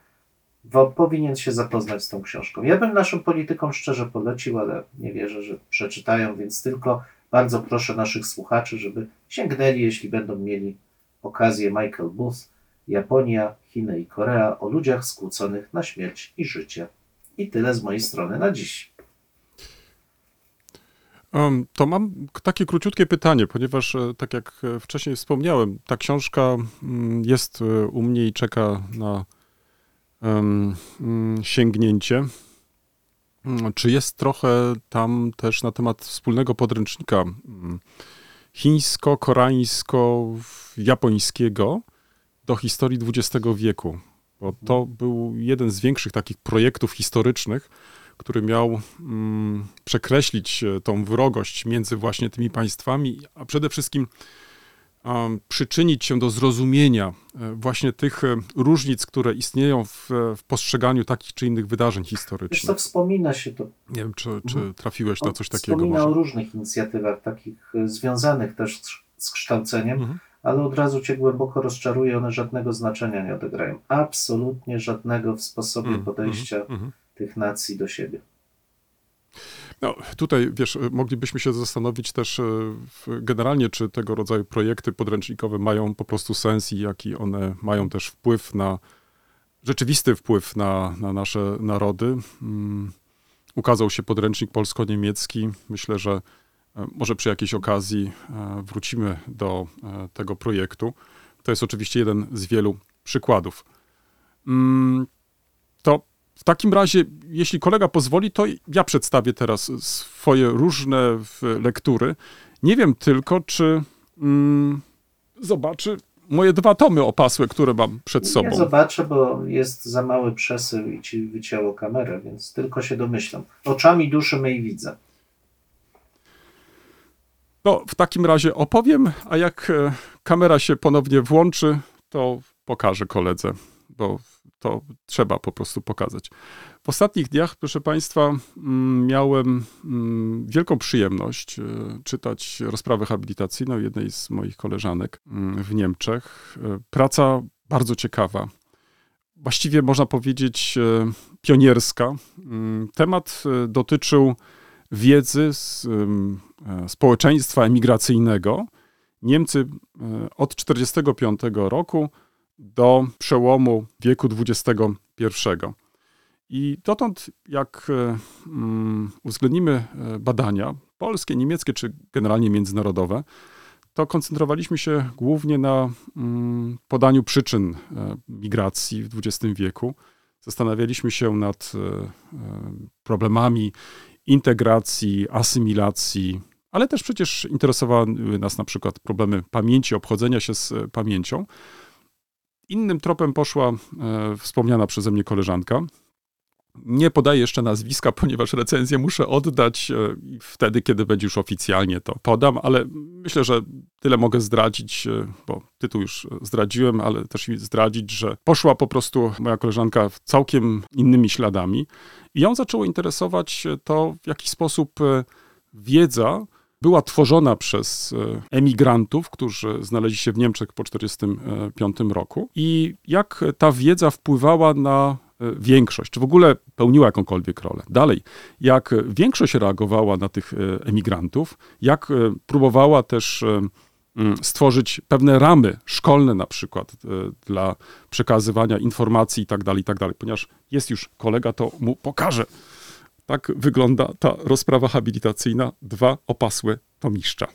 powinien się zapoznać z tą książką. Ja bym naszym politykom szczerze polecił, ale nie wierzę, że przeczytają, więc tylko bardzo proszę naszych słuchaczy, żeby sięgnęli, jeśli będą mieli okazję, Michael Booth, Japonia, Chiny i Korea o ludziach skłóconych na śmierć i życie. I tyle z mojej strony na dziś. To mam takie króciutkie pytanie, ponieważ e, tak jak e, wcześniej wspomniałem, ta książka mm, jest e, u mnie i czeka na sięgnięcie. Mm, czy jest trochę tam też na temat wspólnego podręcznika chińsko-koreańsko-japońskiego? do historii XX wieku, bo to był jeden z większych takich projektów historycznych, który miał mm, przekreślić e, tą wrogość między właśnie tymi państwami, a przede wszystkim przyczynić się do zrozumienia e, właśnie tych e, różnic, które istnieją w, w postrzeganiu takich czy innych wydarzeń historycznych. Wiesz co, wspomina się to. Nie wiem, czy, czy mhm. trafiłeś na coś takiego. Wspomina może? o różnych inicjatywach, takich związanych też z, kształceniem. Mhm ale od razu cię głęboko rozczaruje, one żadnego znaczenia nie odegrają. Absolutnie żadnego w sposobie mm, podejścia mm, mm. tych nacji do siebie. No, tutaj, wiesz, moglibyśmy się zastanowić też e, generalnie, czy tego rodzaju projekty podręcznikowe mają po prostu sens i jaki one mają też wpływ na, rzeczywisty wpływ na, na nasze narody. Um, ukazał się podręcznik polsko-niemiecki. Myślę, że E, może przy jakiejś okazji e, wrócimy do tego projektu. To jest oczywiście jeden z wielu przykładów. Mm, to w takim razie, jeśli kolega pozwoli, to ja przedstawię teraz swoje różne lektury. Nie wiem tylko, czy mm, zobaczy moje dwa tomy opasłe, które mam przed sobą. Nie zobaczę, bo jest za mały przesył i ci wycięło kamerę, więc tylko się domyślam. Oczami duszy mej widzę. No, w takim razie opowiem, a jak e, kamera się ponownie włączy, to pokażę koledze, bo to trzeba po prostu pokazać. W ostatnich dniach, proszę Państwa, mm, miałem mm, wielką przyjemność e, czytać rozprawę habilitacyjną jednej z moich koleżanek mm, w Niemczech. E, Praca bardzo ciekawa. Właściwie można powiedzieć e, pionierska. Temat dotyczył wiedzy z społeczeństwa emigracyjnego. Niemcy od 1945 roku do przełomu wieku XXI. I dotąd, jak e, mm, uwzględnimy e, badania polskie, niemieckie czy generalnie międzynarodowe, to koncentrowaliśmy się głównie na mm, podaniu przyczyn e, migracji w XX wieku. Zastanawialiśmy się nad problemami integracji, asymilacji, ale też przecież interesowały nas na przykład problemy pamięci, obchodzenia się z pamięcią. Innym tropem poszła e, wspomniana przeze mnie koleżanka. Nie podaję jeszcze nazwiska, <laughs> ponieważ recenzję muszę oddać e, wtedy, kiedy będzie już oficjalnie to podam, ale myślę, że tyle mogę zdradzić, e, bo tytuł już zdradziłem, ale też zdradzić, że poszła po prostu moja koleżanka całkiem innymi śladami i ją zaczęło interesować to, w jaki sposób wiedza była tworzona przez e, emigrantów, którzy znaleźli się w Niemczech po 1945 roku i jak ta wiedza wpływała na e, większość, czy w ogóle pełniła jakąkolwiek rolę. Dalej, jak większość reagowała na tych e, emigrantów, jak e, próbowała też e, stworzyć pewne ramy szkolne na przykład e, dla przekazywania informacji i tak dalej, i tak dalej. Ponieważ jest już kolega, to mu pokażę. Tak wygląda ta rozprawa habilitacyjna, dwa opasłe tomiszcza.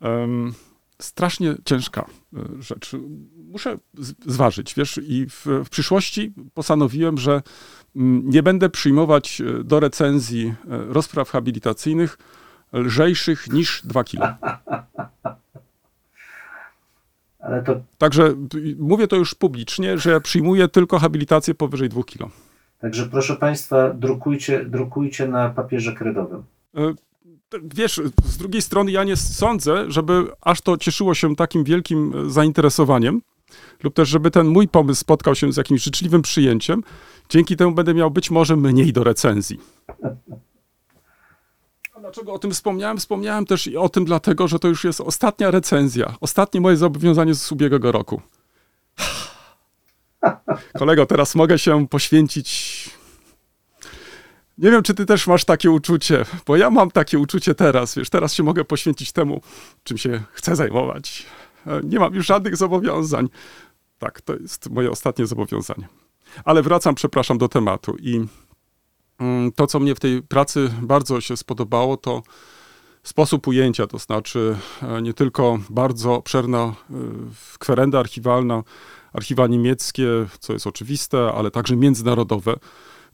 Em, strasznie ciężka e, rzecz. Muszę zważyć, wiesz, i w, w przyszłości postanowiłem, że mm, nie będę przyjmować e, do recenzji e, rozpraw habilitacyjnych lżejszych niż 2 kilo. <laughs> To, Także mówię to już publicznie, że ja przyjmuję tylko habilitację powyżej 2 kilo. Także proszę Państwa, drukujcie, drukujcie na papierze kredowym. E, Wiesz, z drugiej strony ja nie sądzę, żeby aż to cieszyło się takim wielkim e, zainteresowaniem, lub też żeby ten mój pomysł spotkał się z jakimś życzliwym przyjęciem. Dzięki temu będę miał być może mniej do recenzji. A dlaczego o tym wspomniałem? Wspomniałem też i o tym dlatego, że to już jest ostatnia recenzja, ostatnie moje zobowiązanie z ubiegłego roku. Kolego, teraz mogę się poświęcić nie wiem, czy ty też masz takie uczucie, bo ja mam takie uczucie teraz, wiesz, teraz się mogę poświęcić temu, czym się chcę zajmować. Nie mam już żadnych zobowiązań. Tak, to jest moje ostatnie zobowiązanie. Ale wracam, przepraszam, do tematu i mm, to, co mnie w tej pracy bardzo się spodobało, to sposób ujęcia, to znaczy e, nie tylko bardzo obszerna e, kwerenda archiwalna, archiwa niemieckie, co jest oczywiste, ale także międzynarodowe,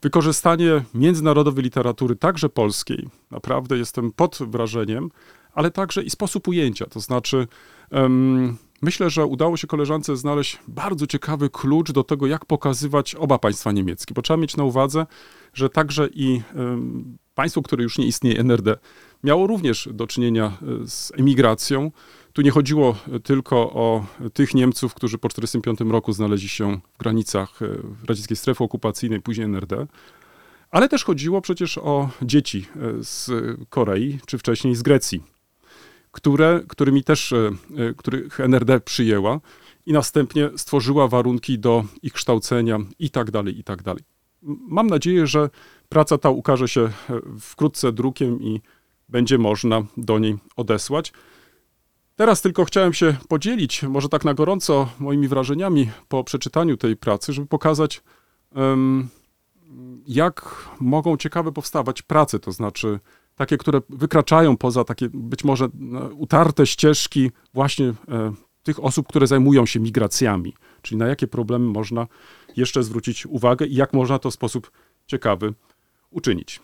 wykorzystanie międzynarodowej literatury, także polskiej, naprawdę jestem pod wrażeniem, ale także i sposób ujęcia. To znaczy, em, myślę, że udało się koleżance znaleźć bardzo ciekawy klucz do tego, jak pokazywać oba państwa niemieckie, bo trzeba mieć na uwadze, że także i em, państwo, które już nie istnieje, NRD, miało również do czynienia e, z emigracją. Tu nie chodziło e, tylko o tych Niemców, którzy po 1945 roku znaleźli się w granicach e, radzieckiej strefy okupacyjnej, później NRD, ale też chodziło przecież o dzieci e, z Korei, czy wcześniej z Grecji, które, którymi też, e, e, których NRD przyjęła i następnie stworzyła warunki do ich kształcenia i tak dalej, i tak dalej. Mam nadzieję, że praca ta ukaże się e, wkrótce drukiem i będzie można do niej odesłać. Teraz tylko chciałem się podzielić, może tak na gorąco, moimi wrażeniami po przeczytaniu tej pracy, żeby pokazać, jak mogą ciekawe powstawać prace, to znaczy takie, które wykraczają poza takie być może no, utarte ścieżki właśnie e, tych osób, które zajmują się migracjami, czyli na jakie problemy można jeszcze zwrócić uwagę i jak można to w sposób ciekawy uczynić.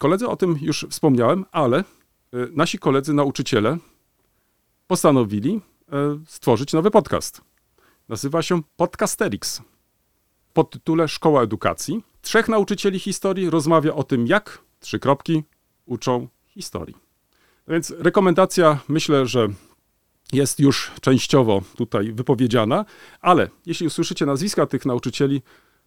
Koledzy o tym już wspomniałem, ale e, nasi koledzy nauczyciele postanowili e, stworzyć nowy podcast. Nazywa się Podcasterix. Pod tytule Szkoła Edukacji. Trzech nauczycieli historii rozmawia o tym, jak trzy kropki uczą historii. No Więc rekomendacja myślę, że jest już częściowo tutaj wypowiedziana, ale jeśli usłyszycie nazwiska tych nauczycieli,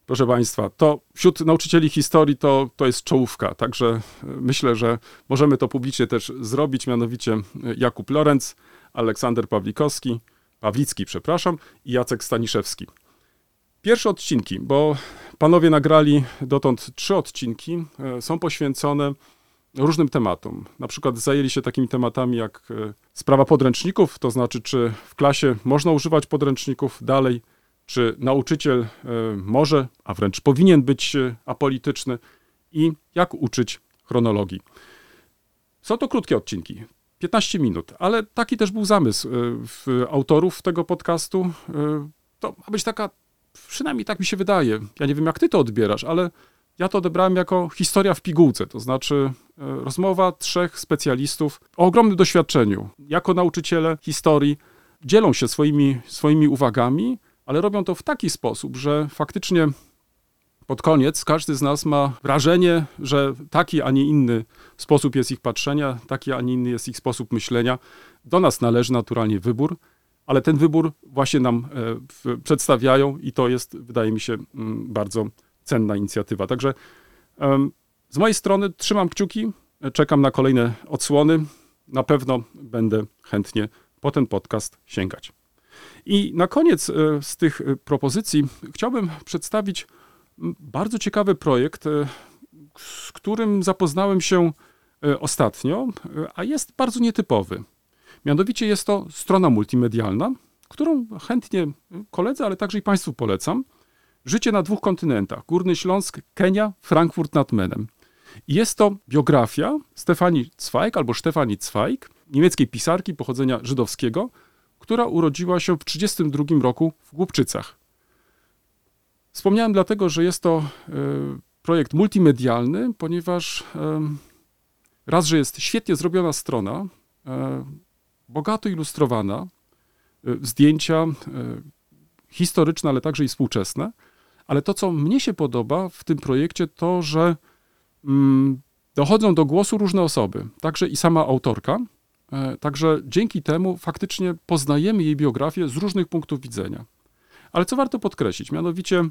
proszę Państwa, to wśród nauczycieli historii to, to jest czołówka, także e, myślę, że możemy to publicznie też zrobić, mianowicie e, Jakub Lorenz, Aleksander Pawlikowski, Pawlicki, przepraszam, i Jacek Staniszewski. Pierwsze odcinki, bo panowie nagrali dotąd trzy odcinki, e, są poświęcone różnym tematom. Na przykład zajęli się takimi tematami jak sprawa podręczników, to znaczy, czy w klasie można używać podręczników dalej, czy nauczyciel e, może, a wręcz powinien być e, apolityczny i jak uczyć chronologii. Są to krótkie odcinki, 15 minut, ale taki też był zamysł w autorów tego podcastu. To ma być taka, przynajmniej tak mi się wydaje, ja nie wiem jak ty to odbierasz, ale ja to odebrałem jako historia w pigułce, to znaczy rozmowa trzech specjalistów o ogromnym doświadczeniu. Jako nauczyciele historii dzielą się swoimi, swoimi uwagami, ale robią to w taki sposób, że faktycznie pod koniec każdy z nas ma wrażenie, że taki, a nie inny sposób jest ich patrzenia, taki, a nie inny jest ich sposób myślenia. Do nas należy naturalnie wybór, ale ten wybór właśnie nam e, przedstawiają i to jest, wydaje mi się, mm, bardzo cenna inicjatywa. Także z mojej strony trzymam kciuki, czekam na kolejne odsłony. Na pewno będę chętnie po ten podcast sięgać. I na koniec e, z tych e, propozycji chciałbym przedstawić bardzo ciekawy projekt, e, z którym zapoznałem się ostatnio, a jest bardzo nietypowy. Mianowicie jest to strona multimedialna, którą chętnie koledzy, ale także i Państwu polecam. Życie na dwóch kontynentach: Górny Śląsk, Kenia, Frankfurt nad Menem. Jest to biografia Stefanii Zweig albo Stefanii Zweig, niemieckiej pisarki pochodzenia żydowskiego, która urodziła się w 1932 roku w Głupczycach. Wspomniałem dlatego, że jest to e, projekt multimedialny, ponieważ e, raz, że jest świetnie zrobiona strona, e, bogato ilustrowana, zdjęcia historyczne, ale także i współczesne. Ale to, co mnie się podoba w tym projekcie, to, że mm, dochodzą do głosu różne osoby, także i sama autorka. E, także dzięki temu faktycznie poznajemy jej biografię z różnych punktów widzenia. Ale co warto podkreślić, mianowicie e,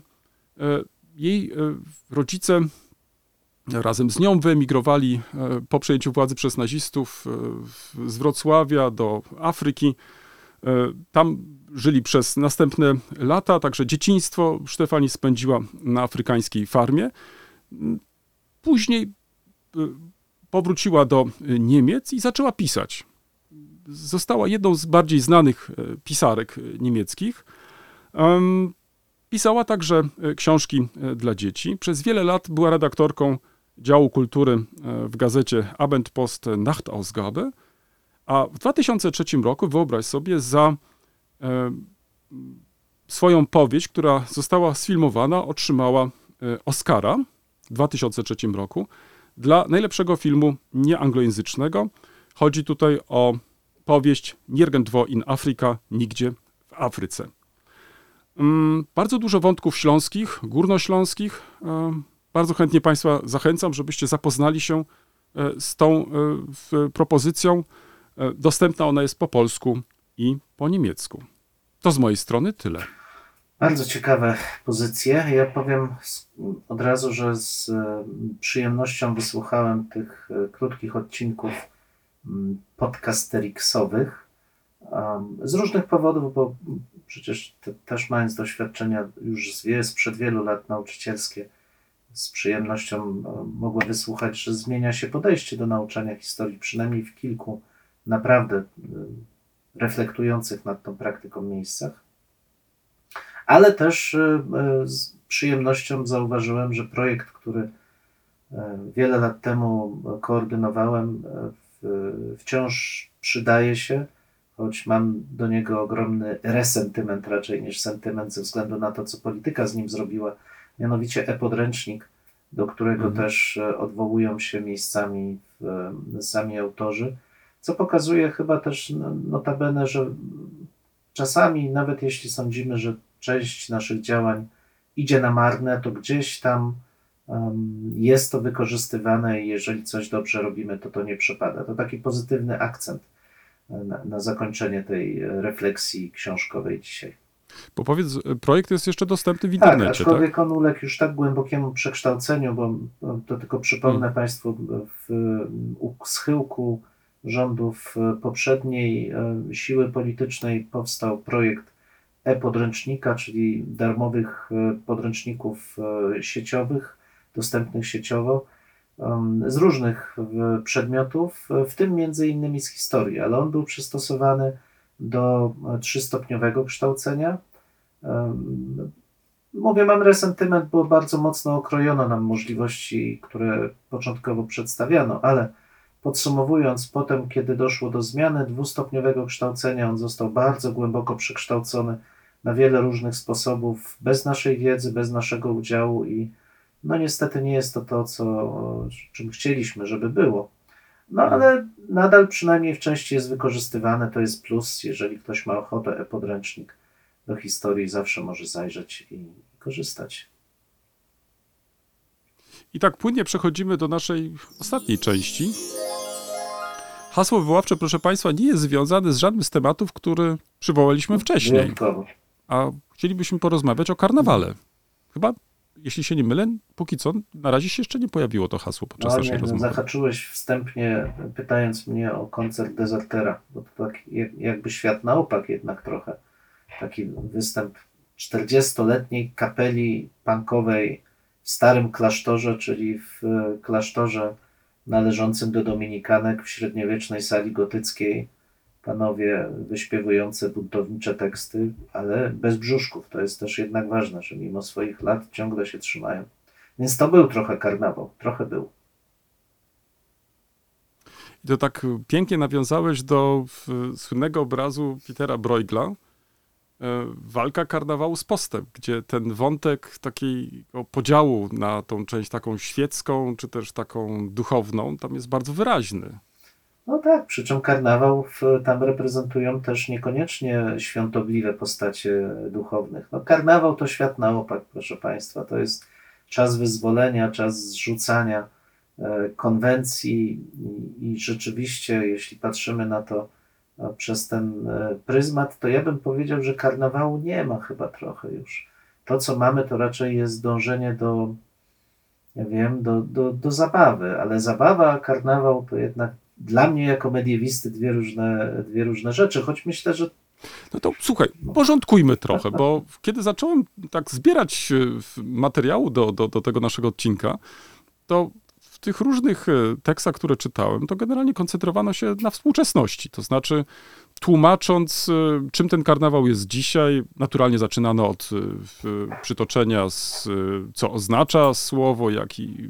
jej e, rodzice razem z nią wyemigrowali po przejęciu władzy przez nazistów z Wrocławia do Afryki. Tam żyli przez następne lata, także dzieciństwo Stefani spędziła na afrykańskiej farmie. Później powróciła do Niemiec i zaczęła pisać została jedną z bardziej znanych e, pisarek e, niemieckich. Pisała także e, książki dla dzieci. Przez wiele lat była redaktorką działu kultury w gazecie Abendpost Nachtausgabe, a w 2003 roku, wyobraź sobie, za swoją powieść, która została sfilmowana, otrzymała Oscara w 2003 roku dla najlepszego filmu nieanglojęzycznego. Chodzi tutaj o powieść Nirgendwo in Afrika, nigdzie w Afryce. Mm, bardzo dużo wątków śląskich, górnośląskich. E, bardzo chętnie Państwa zachęcam, żebyście zapoznali się e, z tą e, propozycją. Dostępna ona jest po polsku i po niemiecku. To z mojej strony tyle. Bardzo ciekawe pozycje. Ja powiem od razu, że z przyjemnością wysłuchałem tych krótkich odcinków podcasteriksowych z różnych powodów, bo przecież te, też mając doświadczenia już z, sprzed wielu lat nauczycielskie, z przyjemnością mogłem wysłuchać, że zmienia się podejście do nauczania historii, przynajmniej w kilku naprawdę reflektujących nad tą praktyką miejscach. Ale też y, y, z przyjemnością zauważyłem, że projekt, który wiele lat temu koordynowałem, wciąż przydaje się, choć mam do niego ogromny resentyment raczej niż sentyment ze względu na to, co polityka z nim zrobiła, mianowicie e-podręcznik, do którego mhm. też e, odwołują się miejscami e, sami autorzy, co pokazuje chyba też no, notabene, że czasami, nawet jeśli sądzimy, że część naszych działań idzie na marne, to gdzieś tam jest to wykorzystywane i jeżeli coś dobrze robimy, to to nie przepada. To taki pozytywny akcent na, na zakończenie tej refleksji książkowej dzisiaj. Bo powiedz, projekt jest jeszcze dostępny w Tak, internecie, tak? aczkolwiek on uległ już tak głębokiemu przekształceniu, bo to tylko przypomnę Hmm. Państwu, w schyłku rządów poprzedniej e, siły politycznej powstał projekt e-podręcznika, czyli darmowych e, podręczników e, sieciowych, dostępnych sieciowo, z różnych przedmiotów, w tym między innymi z historii, ale on był przystosowany do trzystopniowego kształcenia. Mówię, mam resentyment, bo bardzo mocno okrojono nam możliwości, które początkowo przedstawiano, ale podsumowując, potem, kiedy doszło do zmiany dwustopniowego kształcenia, on został bardzo głęboko przekształcony na wiele różnych sposobów, bez naszej wiedzy, bez naszego udziału i no niestety nie jest to to, co, czym chcieliśmy, żeby było. No ale nadal przynajmniej w części jest wykorzystywane, to jest plus, jeżeli ktoś ma ochotę e-podręcznik do historii, zawsze może zajrzeć i korzystać. I tak płynnie przechodzimy do naszej ostatniej części. Hasło wywoławcze, proszę Państwa, nie jest związane z żadnym z tematów, który przywołaliśmy wcześniej. Wyjątkowo. A chcielibyśmy porozmawiać o karnawale. Chyba, jeśli się nie mylę, póki co na razie się jeszcze nie pojawiło to hasło podczas No, naszej nie, rozmowy. zahaczyłeś wstępnie, pytając mnie o koncert Desertera, bo to tak jak- jakby świat na opak jednak trochę. Taki występ 40-letniej kapeli punkowej w starym klasztorze, czyli w e, klasztorze należącym do dominikanek w średniowiecznej sali gotyckiej. Panowie wyśpiewujące buntownicze teksty, ale bez brzuszków. To jest też jednak ważne, że mimo swoich lat ciągle się trzymają. Więc to był trochę karnawał, trochę był. I to tak pięknie nawiązałeś do słynnego obrazu Petera Bruegla, e, Walka karnawału z postem, gdzie ten wątek takiego podziału na tą część taką świecką, czy też taką duchowną, tam jest bardzo wyraźny. No tak, przy czym karnawał w, tam reprezentują też niekoniecznie świątobliwe postacie duchownych. No, karnawał to świat na opak, proszę Państwa. To jest czas wyzwolenia, czas zrzucania e, konwencji i, i rzeczywiście, jeśli patrzymy na to e, przez ten e, pryzmat, to ja bym powiedział, że karnawału nie ma chyba trochę już. To, co mamy, to raczej jest dążenie do, ja wiem, do, do, do zabawy, ale zabawa, karnawał to jednak dla mnie jako mediewisty dwie różne, dwie różne rzeczy, choć myślę, że No to słuchaj, porządkujmy trochę, bo kiedy zacząłem tak zbierać e, materiału do, do, do tego naszego odcinka, to w tych różnych e, tekstach, które czytałem, to generalnie koncentrowano się na współczesności. To znaczy, tłumacząc, e, czym ten karnawał jest dzisiaj, naturalnie zaczynano od w- przytoczenia, z, e, co oznacza słowo, jak i,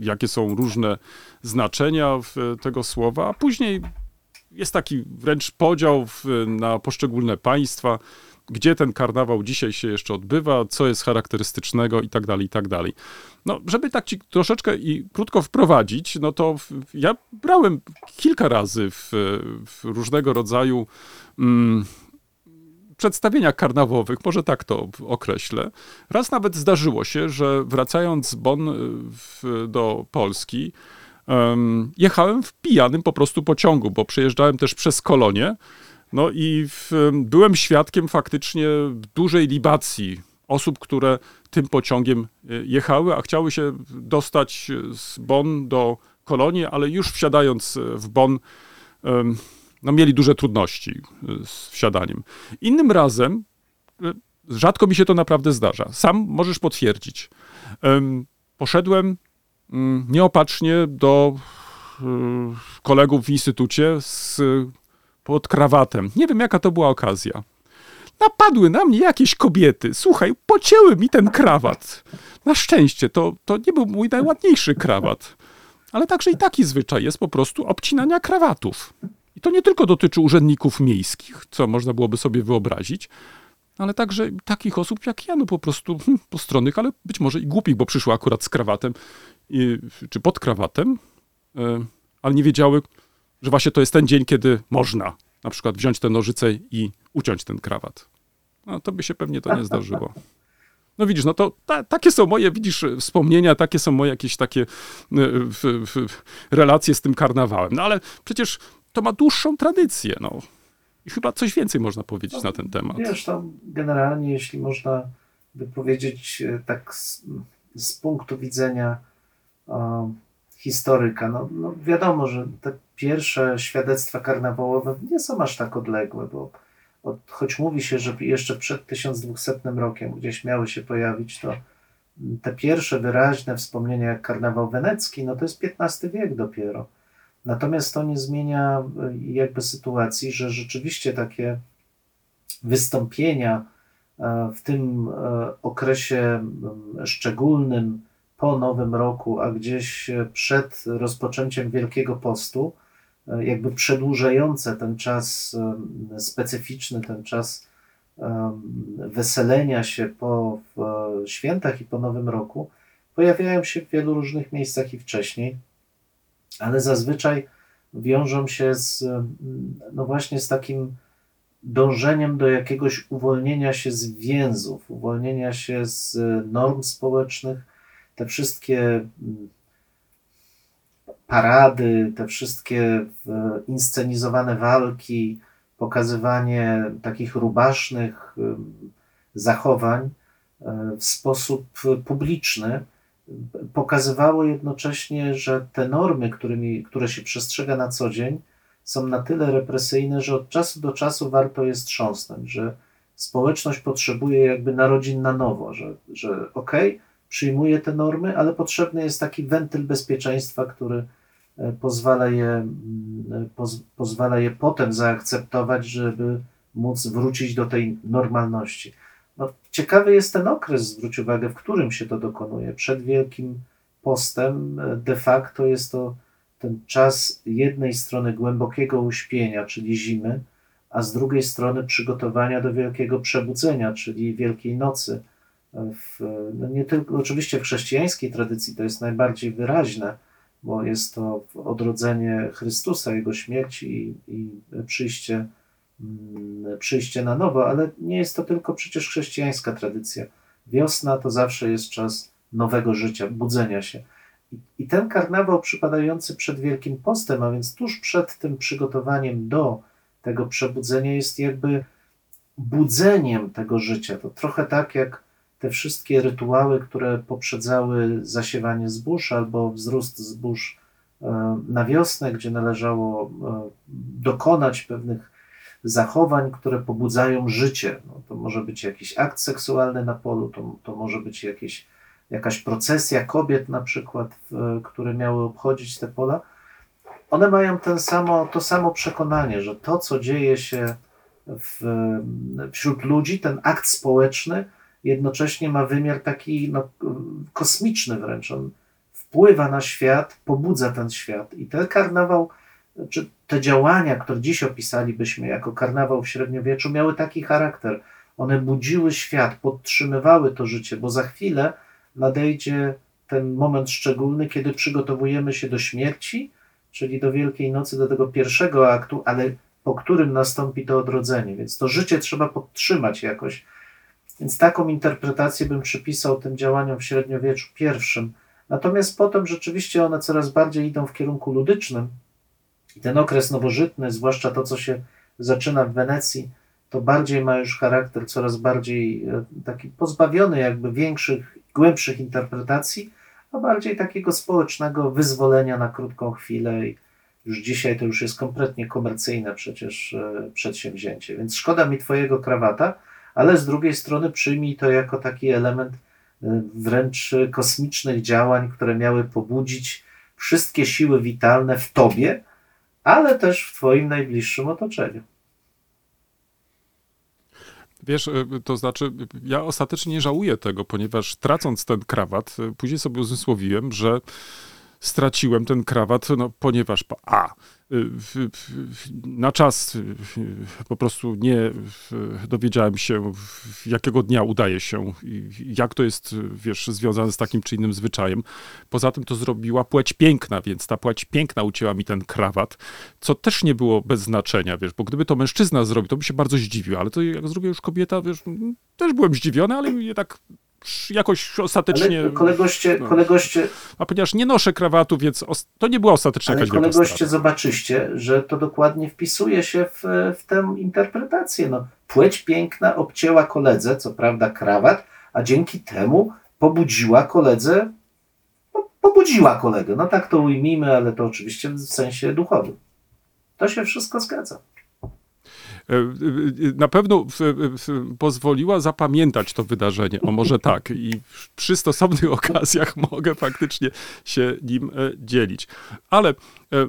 jakie są różne znaczenia tego słowa, a później jest taki wręcz podział na poszczególne państwa, gdzie ten karnawał dzisiaj się jeszcze odbywa, co jest charakterystycznego i tak dalej, i tak dalej. No, żeby tak ci troszeczkę i krótko wprowadzić, no to ja brałem kilka razy w, w różnego rodzaju mm, przedstawieniach karnawowych, może tak to określę. Raz nawet zdarzyło się, że wracając z Bonn y, do Polski, em, jechałem w pijanym po prostu pociągu, bo przejeżdżałem też przez Kolonię. No i w, byłem świadkiem faktycznie dużej libacji osób, które tym pociągiem y, jechały, a chciały się dostać z Bonn do Kolonii, ale już wsiadając y, w Bonn, no mieli duże trudności y, z wsiadaniem. Innym razem, rzadko mi się to naprawdę zdarza, sam możesz potwierdzić, em, poszedłem mm, nieopatrznie do kolegów w instytucie z, pod krawatem. Nie wiem, jaka to była okazja. Napadły na mnie jakieś kobiety. Słuchaj, pocięły mi ten krawat. Na szczęście, to, to nie był mój najładniejszy krawat. Ale także i taki zwyczaj jest po prostu obcinania krawatów. I to nie tylko dotyczy urzędników miejskich, co można byłoby sobie wyobrazić, ale także takich osób jak ja, no po prostu hm, postronnych, ale być może i głupich, bo przyszły akurat z krawatem, i, czy pod krawatem, e, ale nie wiedziały, że właśnie to jest ten dzień, kiedy można na przykład wziąć tę nożycę i uciąć ten krawat. No to by się pewnie to nie zdarzyło. No widzisz, no to ta, takie są moje, widzisz, wspomnienia, takie są moje jakieś takie y, w, w, relacje z tym karnawałem. No ale przecież to ma dłuższą tradycję, no. I chyba coś więcej można powiedzieć na ten temat. Wiesz, to generalnie, jeśli można by powiedzieć e, tak z, z punktu widzenia e, historyka, no, no wiadomo, że te pierwsze świadectwa karnawałowe nie są aż tak odległe, bo od, choć mówi się, że jeszcze przed 1200 rokiem gdzieś miały się pojawić, to te pierwsze wyraźne wspomnienia jak karnawał wenecki, no to jest XV wiek dopiero. Natomiast to nie zmienia y, jakby sytuacji, że rzeczywiście takie wystąpienia e, w tym e, okresie szczególnym po Nowym Roku, a gdzieś przed rozpoczęciem Wielkiego Postu, e, jakby przedłużające ten czas em, specyficzny, ten czas weselenia się po świętach i po Nowym Roku, pojawiają się w wielu różnych miejscach i wcześniej ale zazwyczaj wiążą się z, no właśnie z takim dążeniem do jakiegoś uwolnienia się z więzów, uwolnienia się z norm społecznych. Te wszystkie mm, parady, te wszystkie e, inscenizowane walki, pokazywanie takich rubasznych zachowań e, w sposób publiczny pokazywało jednocześnie, że te normy, którymi, które się przestrzega na co dzień, są na tyle represyjne, że od czasu do czasu warto je strząsnąć, że społeczność potrzebuje jakby narodzin na nowo, że, że okej, okay, przyjmuje te normy, ale potrzebny jest taki wentyl bezpieczeństwa, który e, pozwala je, poz, pozwala je potem zaakceptować, żeby móc wrócić do tej normalności. No, ciekawy jest ten okres, zwróć uwagę, w którym się to dokonuje. Przed Wielkim Postem e, de facto jest to ten czas jednej strony głębokiego uśpienia, czyli zimy, a z drugiej strony przygotowania do wielkiego przebudzenia, czyli Wielkiej Nocy. W, no nie tylko, oczywiście w chrześcijańskiej tradycji to jest najbardziej wyraźne, bo jest to odrodzenie Chrystusa, Jego śmierci i, i przyjście Mm, przyjście na nowo, ale nie jest to tylko przecież chrześcijańska tradycja. Wiosna to zawsze jest czas nowego życia, budzenia się. I, I ten karnawał przypadający przed Wielkim Postem, a więc tuż przed tym przygotowaniem do tego przebudzenia, jest jakby budzeniem tego życia. To trochę tak jak te wszystkie rytuały, które poprzedzały zasiewanie zbóż albo wzrost zbóż e, na wiosnę, gdzie należało e, dokonać pewnych zachowań, które pobudzają życie. No, to może być jakiś akt seksualny na polu, to, to może być jakieś, jakaś procesja kobiet na przykład, w, które miały obchodzić te pola. One mają ten samo, to samo przekonanie, że to, co dzieje się w, wśród ludzi, ten akt społeczny, jednocześnie ma wymiar taki no, kosmiczny wręcz. On wpływa na świat, pobudza ten świat. I ten karnawał czy te działania, które dziś opisalibyśmy jako karnawał w średniowieczu, miały taki charakter. One budziły świat, podtrzymywały to życie, bo za chwilę nadejdzie ten moment szczególny, kiedy przygotowujemy się do śmierci, czyli do Wielkiej Nocy, do tego pierwszego aktu, ale po którym nastąpi to odrodzenie. Więc to życie trzeba podtrzymać jakoś. Więc taką interpretację bym przypisał tym działaniom w średniowieczu pierwszym. Natomiast potem rzeczywiście one coraz bardziej idą w kierunku ludycznym, i ten okres nowożytny, zwłaszcza to, co się zaczyna w Wenecji, to bardziej ma już charakter coraz bardziej e, taki pozbawiony jakby większych, głębszych interpretacji, a bardziej takiego społecznego wyzwolenia na krótką chwilę. I już dzisiaj to już jest kompletnie komercyjne przecież e, przedsięwzięcie. Więc szkoda mi twojego krawata, ale z drugiej strony przyjmij to jako taki element e, wręcz kosmicznych działań, które miały pobudzić wszystkie siły witalne w tobie, ale też w Twoim najbliższym otoczeniu. Wiesz, y, to znaczy, ja ostatecznie nie żałuję tego, ponieważ tracąc ten krawat, y, później sobie uzmysłowiłem, że straciłem ten krawat, no, ponieważ a, y, na czas po prostu nie dowiedziałem się, jakiego dnia udaje się, jak to jest, wiesz, związane z takim czy innym zwyczajem. Poza tym to zrobiła płeć piękna, więc ta płeć piękna ucięła mi ten krawat, co też nie było bez znaczenia, wiesz, bo gdyby to mężczyzna zrobił, to by się bardzo zdziwił, ale to jak zrobiła już kobieta, wiesz, też byłem zdziwiony, ale jednak jakoś ostatecznie... Ale kolegoście, no. kolegoście, A ponieważ nie noszę krawatu, więc os- to nie była ostatecznie ale kolegoście zobaczyście, że to dokładnie wpisuje się w, w tę interpretację. No, płeć piękna obcięła koledze, co prawda krawat, a dzięki temu pobudziła koledze, po, pobudziła kolegę. No tak to ujmijmy, ale to oczywiście w sensie duchowym. To się wszystko zgadza. Na pewno pozwoliła zapamiętać to wydarzenie. O może tak. I przy stosownych <laughs> okazjach mogę faktycznie się nim e, dzielić. Ale e,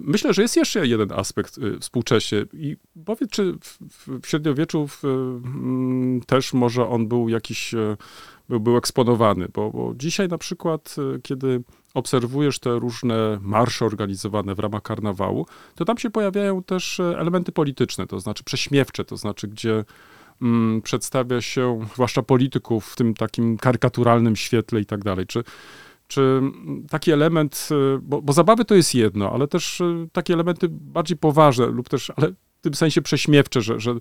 myślę, że jest jeszcze jeden aspekt e, współcześnie. I powiedz, czy w, średniowieczu mm, też może on był jakiś, był, był eksponowany? Bo, bo dzisiaj na przykład, kiedy obserwujesz te różne marsze organizowane w ramach karnawału, to tam się pojawiają też e, elementy polityczne, to znaczy prześmiewcze, to znaczy gdzie mm, przedstawia się zwłaszcza polityków w tym takim karykaturalnym świetle i tak dalej. Czy, czy mm, taki element, e, bo, bo zabawy to jest jedno, ale też e, takie elementy bardziej poważne lub też, ale w tym sensie prześmiewcze, że, że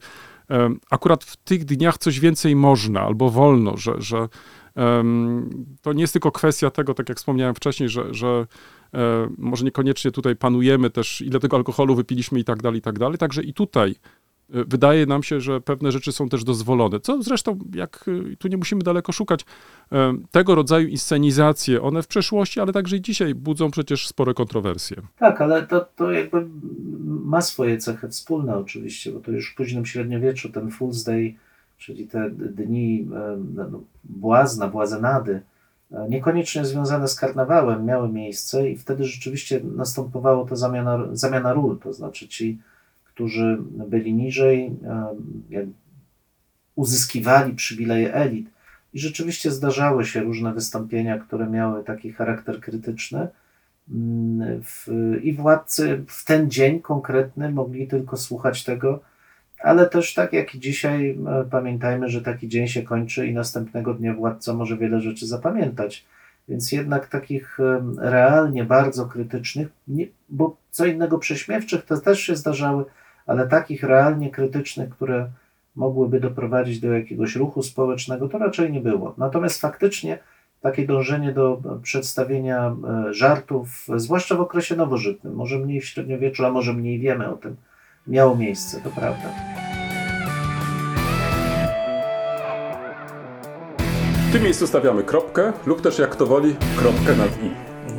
akurat w tych dniach coś więcej można albo wolno, że, że to nie jest tylko kwestia tego, tak jak wspomniałem wcześniej, że, że e, może niekoniecznie tutaj panujemy też, ile tego alkoholu wypiliśmy i tak dalej, i tak dalej. Także i tutaj e, wydaje nam się, że pewne rzeczy są też dozwolone. Co zresztą, jak e, tu nie musimy daleko szukać, tego rodzaju inscenizacje, one w przeszłości, ale także i dzisiaj budzą przecież spore kontrowersje. Tak, ale to, to jakby ma swoje cechy wspólne oczywiście, bo to już w późnym średniowieczu ten Fool's Day, czyli te dni e, no, błazna, błazenady, e, niekoniecznie związane z karnawałem, miały miejsce i wtedy rzeczywiście następowało to zamiana, zamiana ról, to znaczy ci, którzy byli niżej, e, uzyskiwali przywileje elit. I rzeczywiście zdarzały się różne wystąpienia, które miały taki charakter krytyczny, Mm, i władcy w ten dzień konkretny mogli tylko słuchać tego, ale też tak jak dzisiaj e, pamiętajmy, że taki dzień się kończy i następnego dnia władca może wiele rzeczy zapamiętać. Więc jednak takich em, realnie bardzo krytycznych, bo co innego prześmiewczych to też się zdarzały, ale takich realnie krytycznych, które mogłyby doprowadzić do jakiegoś ruchu społecznego, to raczej nie było. Natomiast faktycznie takie dążenie do przedstawienia e, żartów, zwłaszcza w okresie nowożytnym, może mniej w średniowieczu, a może mniej wiemy o tym, miało miejsce, to prawda. W tym miejscu stawiamy kropkę lub też jak kto woli kropkę nad i.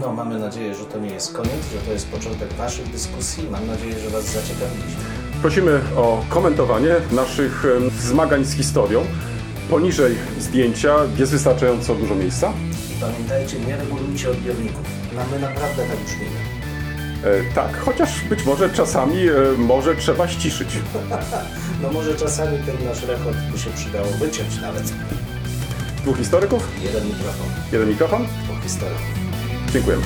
No, mamy nadzieję, że to nie jest koniec, że to jest początek Waszych dyskusji. Mam nadzieję, że Was zaciekawiliśmy. Prosimy o komentowanie naszych zmagań z historią. Poniżej zdjęcia jest wystarczająco dużo miejsca. I pamiętajcie, nie regulujcie odbiorników. No, my naprawdę tak brzmimy. E, tak, chociaż być może czasami e, może trzeba ściszyć. <laughs> No może czasami ten nasz rechot by się przydało wyciąć nawet. Dwóch historyków, Jeden mikrofon, jeden mikrofon. dwóch historyków. Dziękujemy.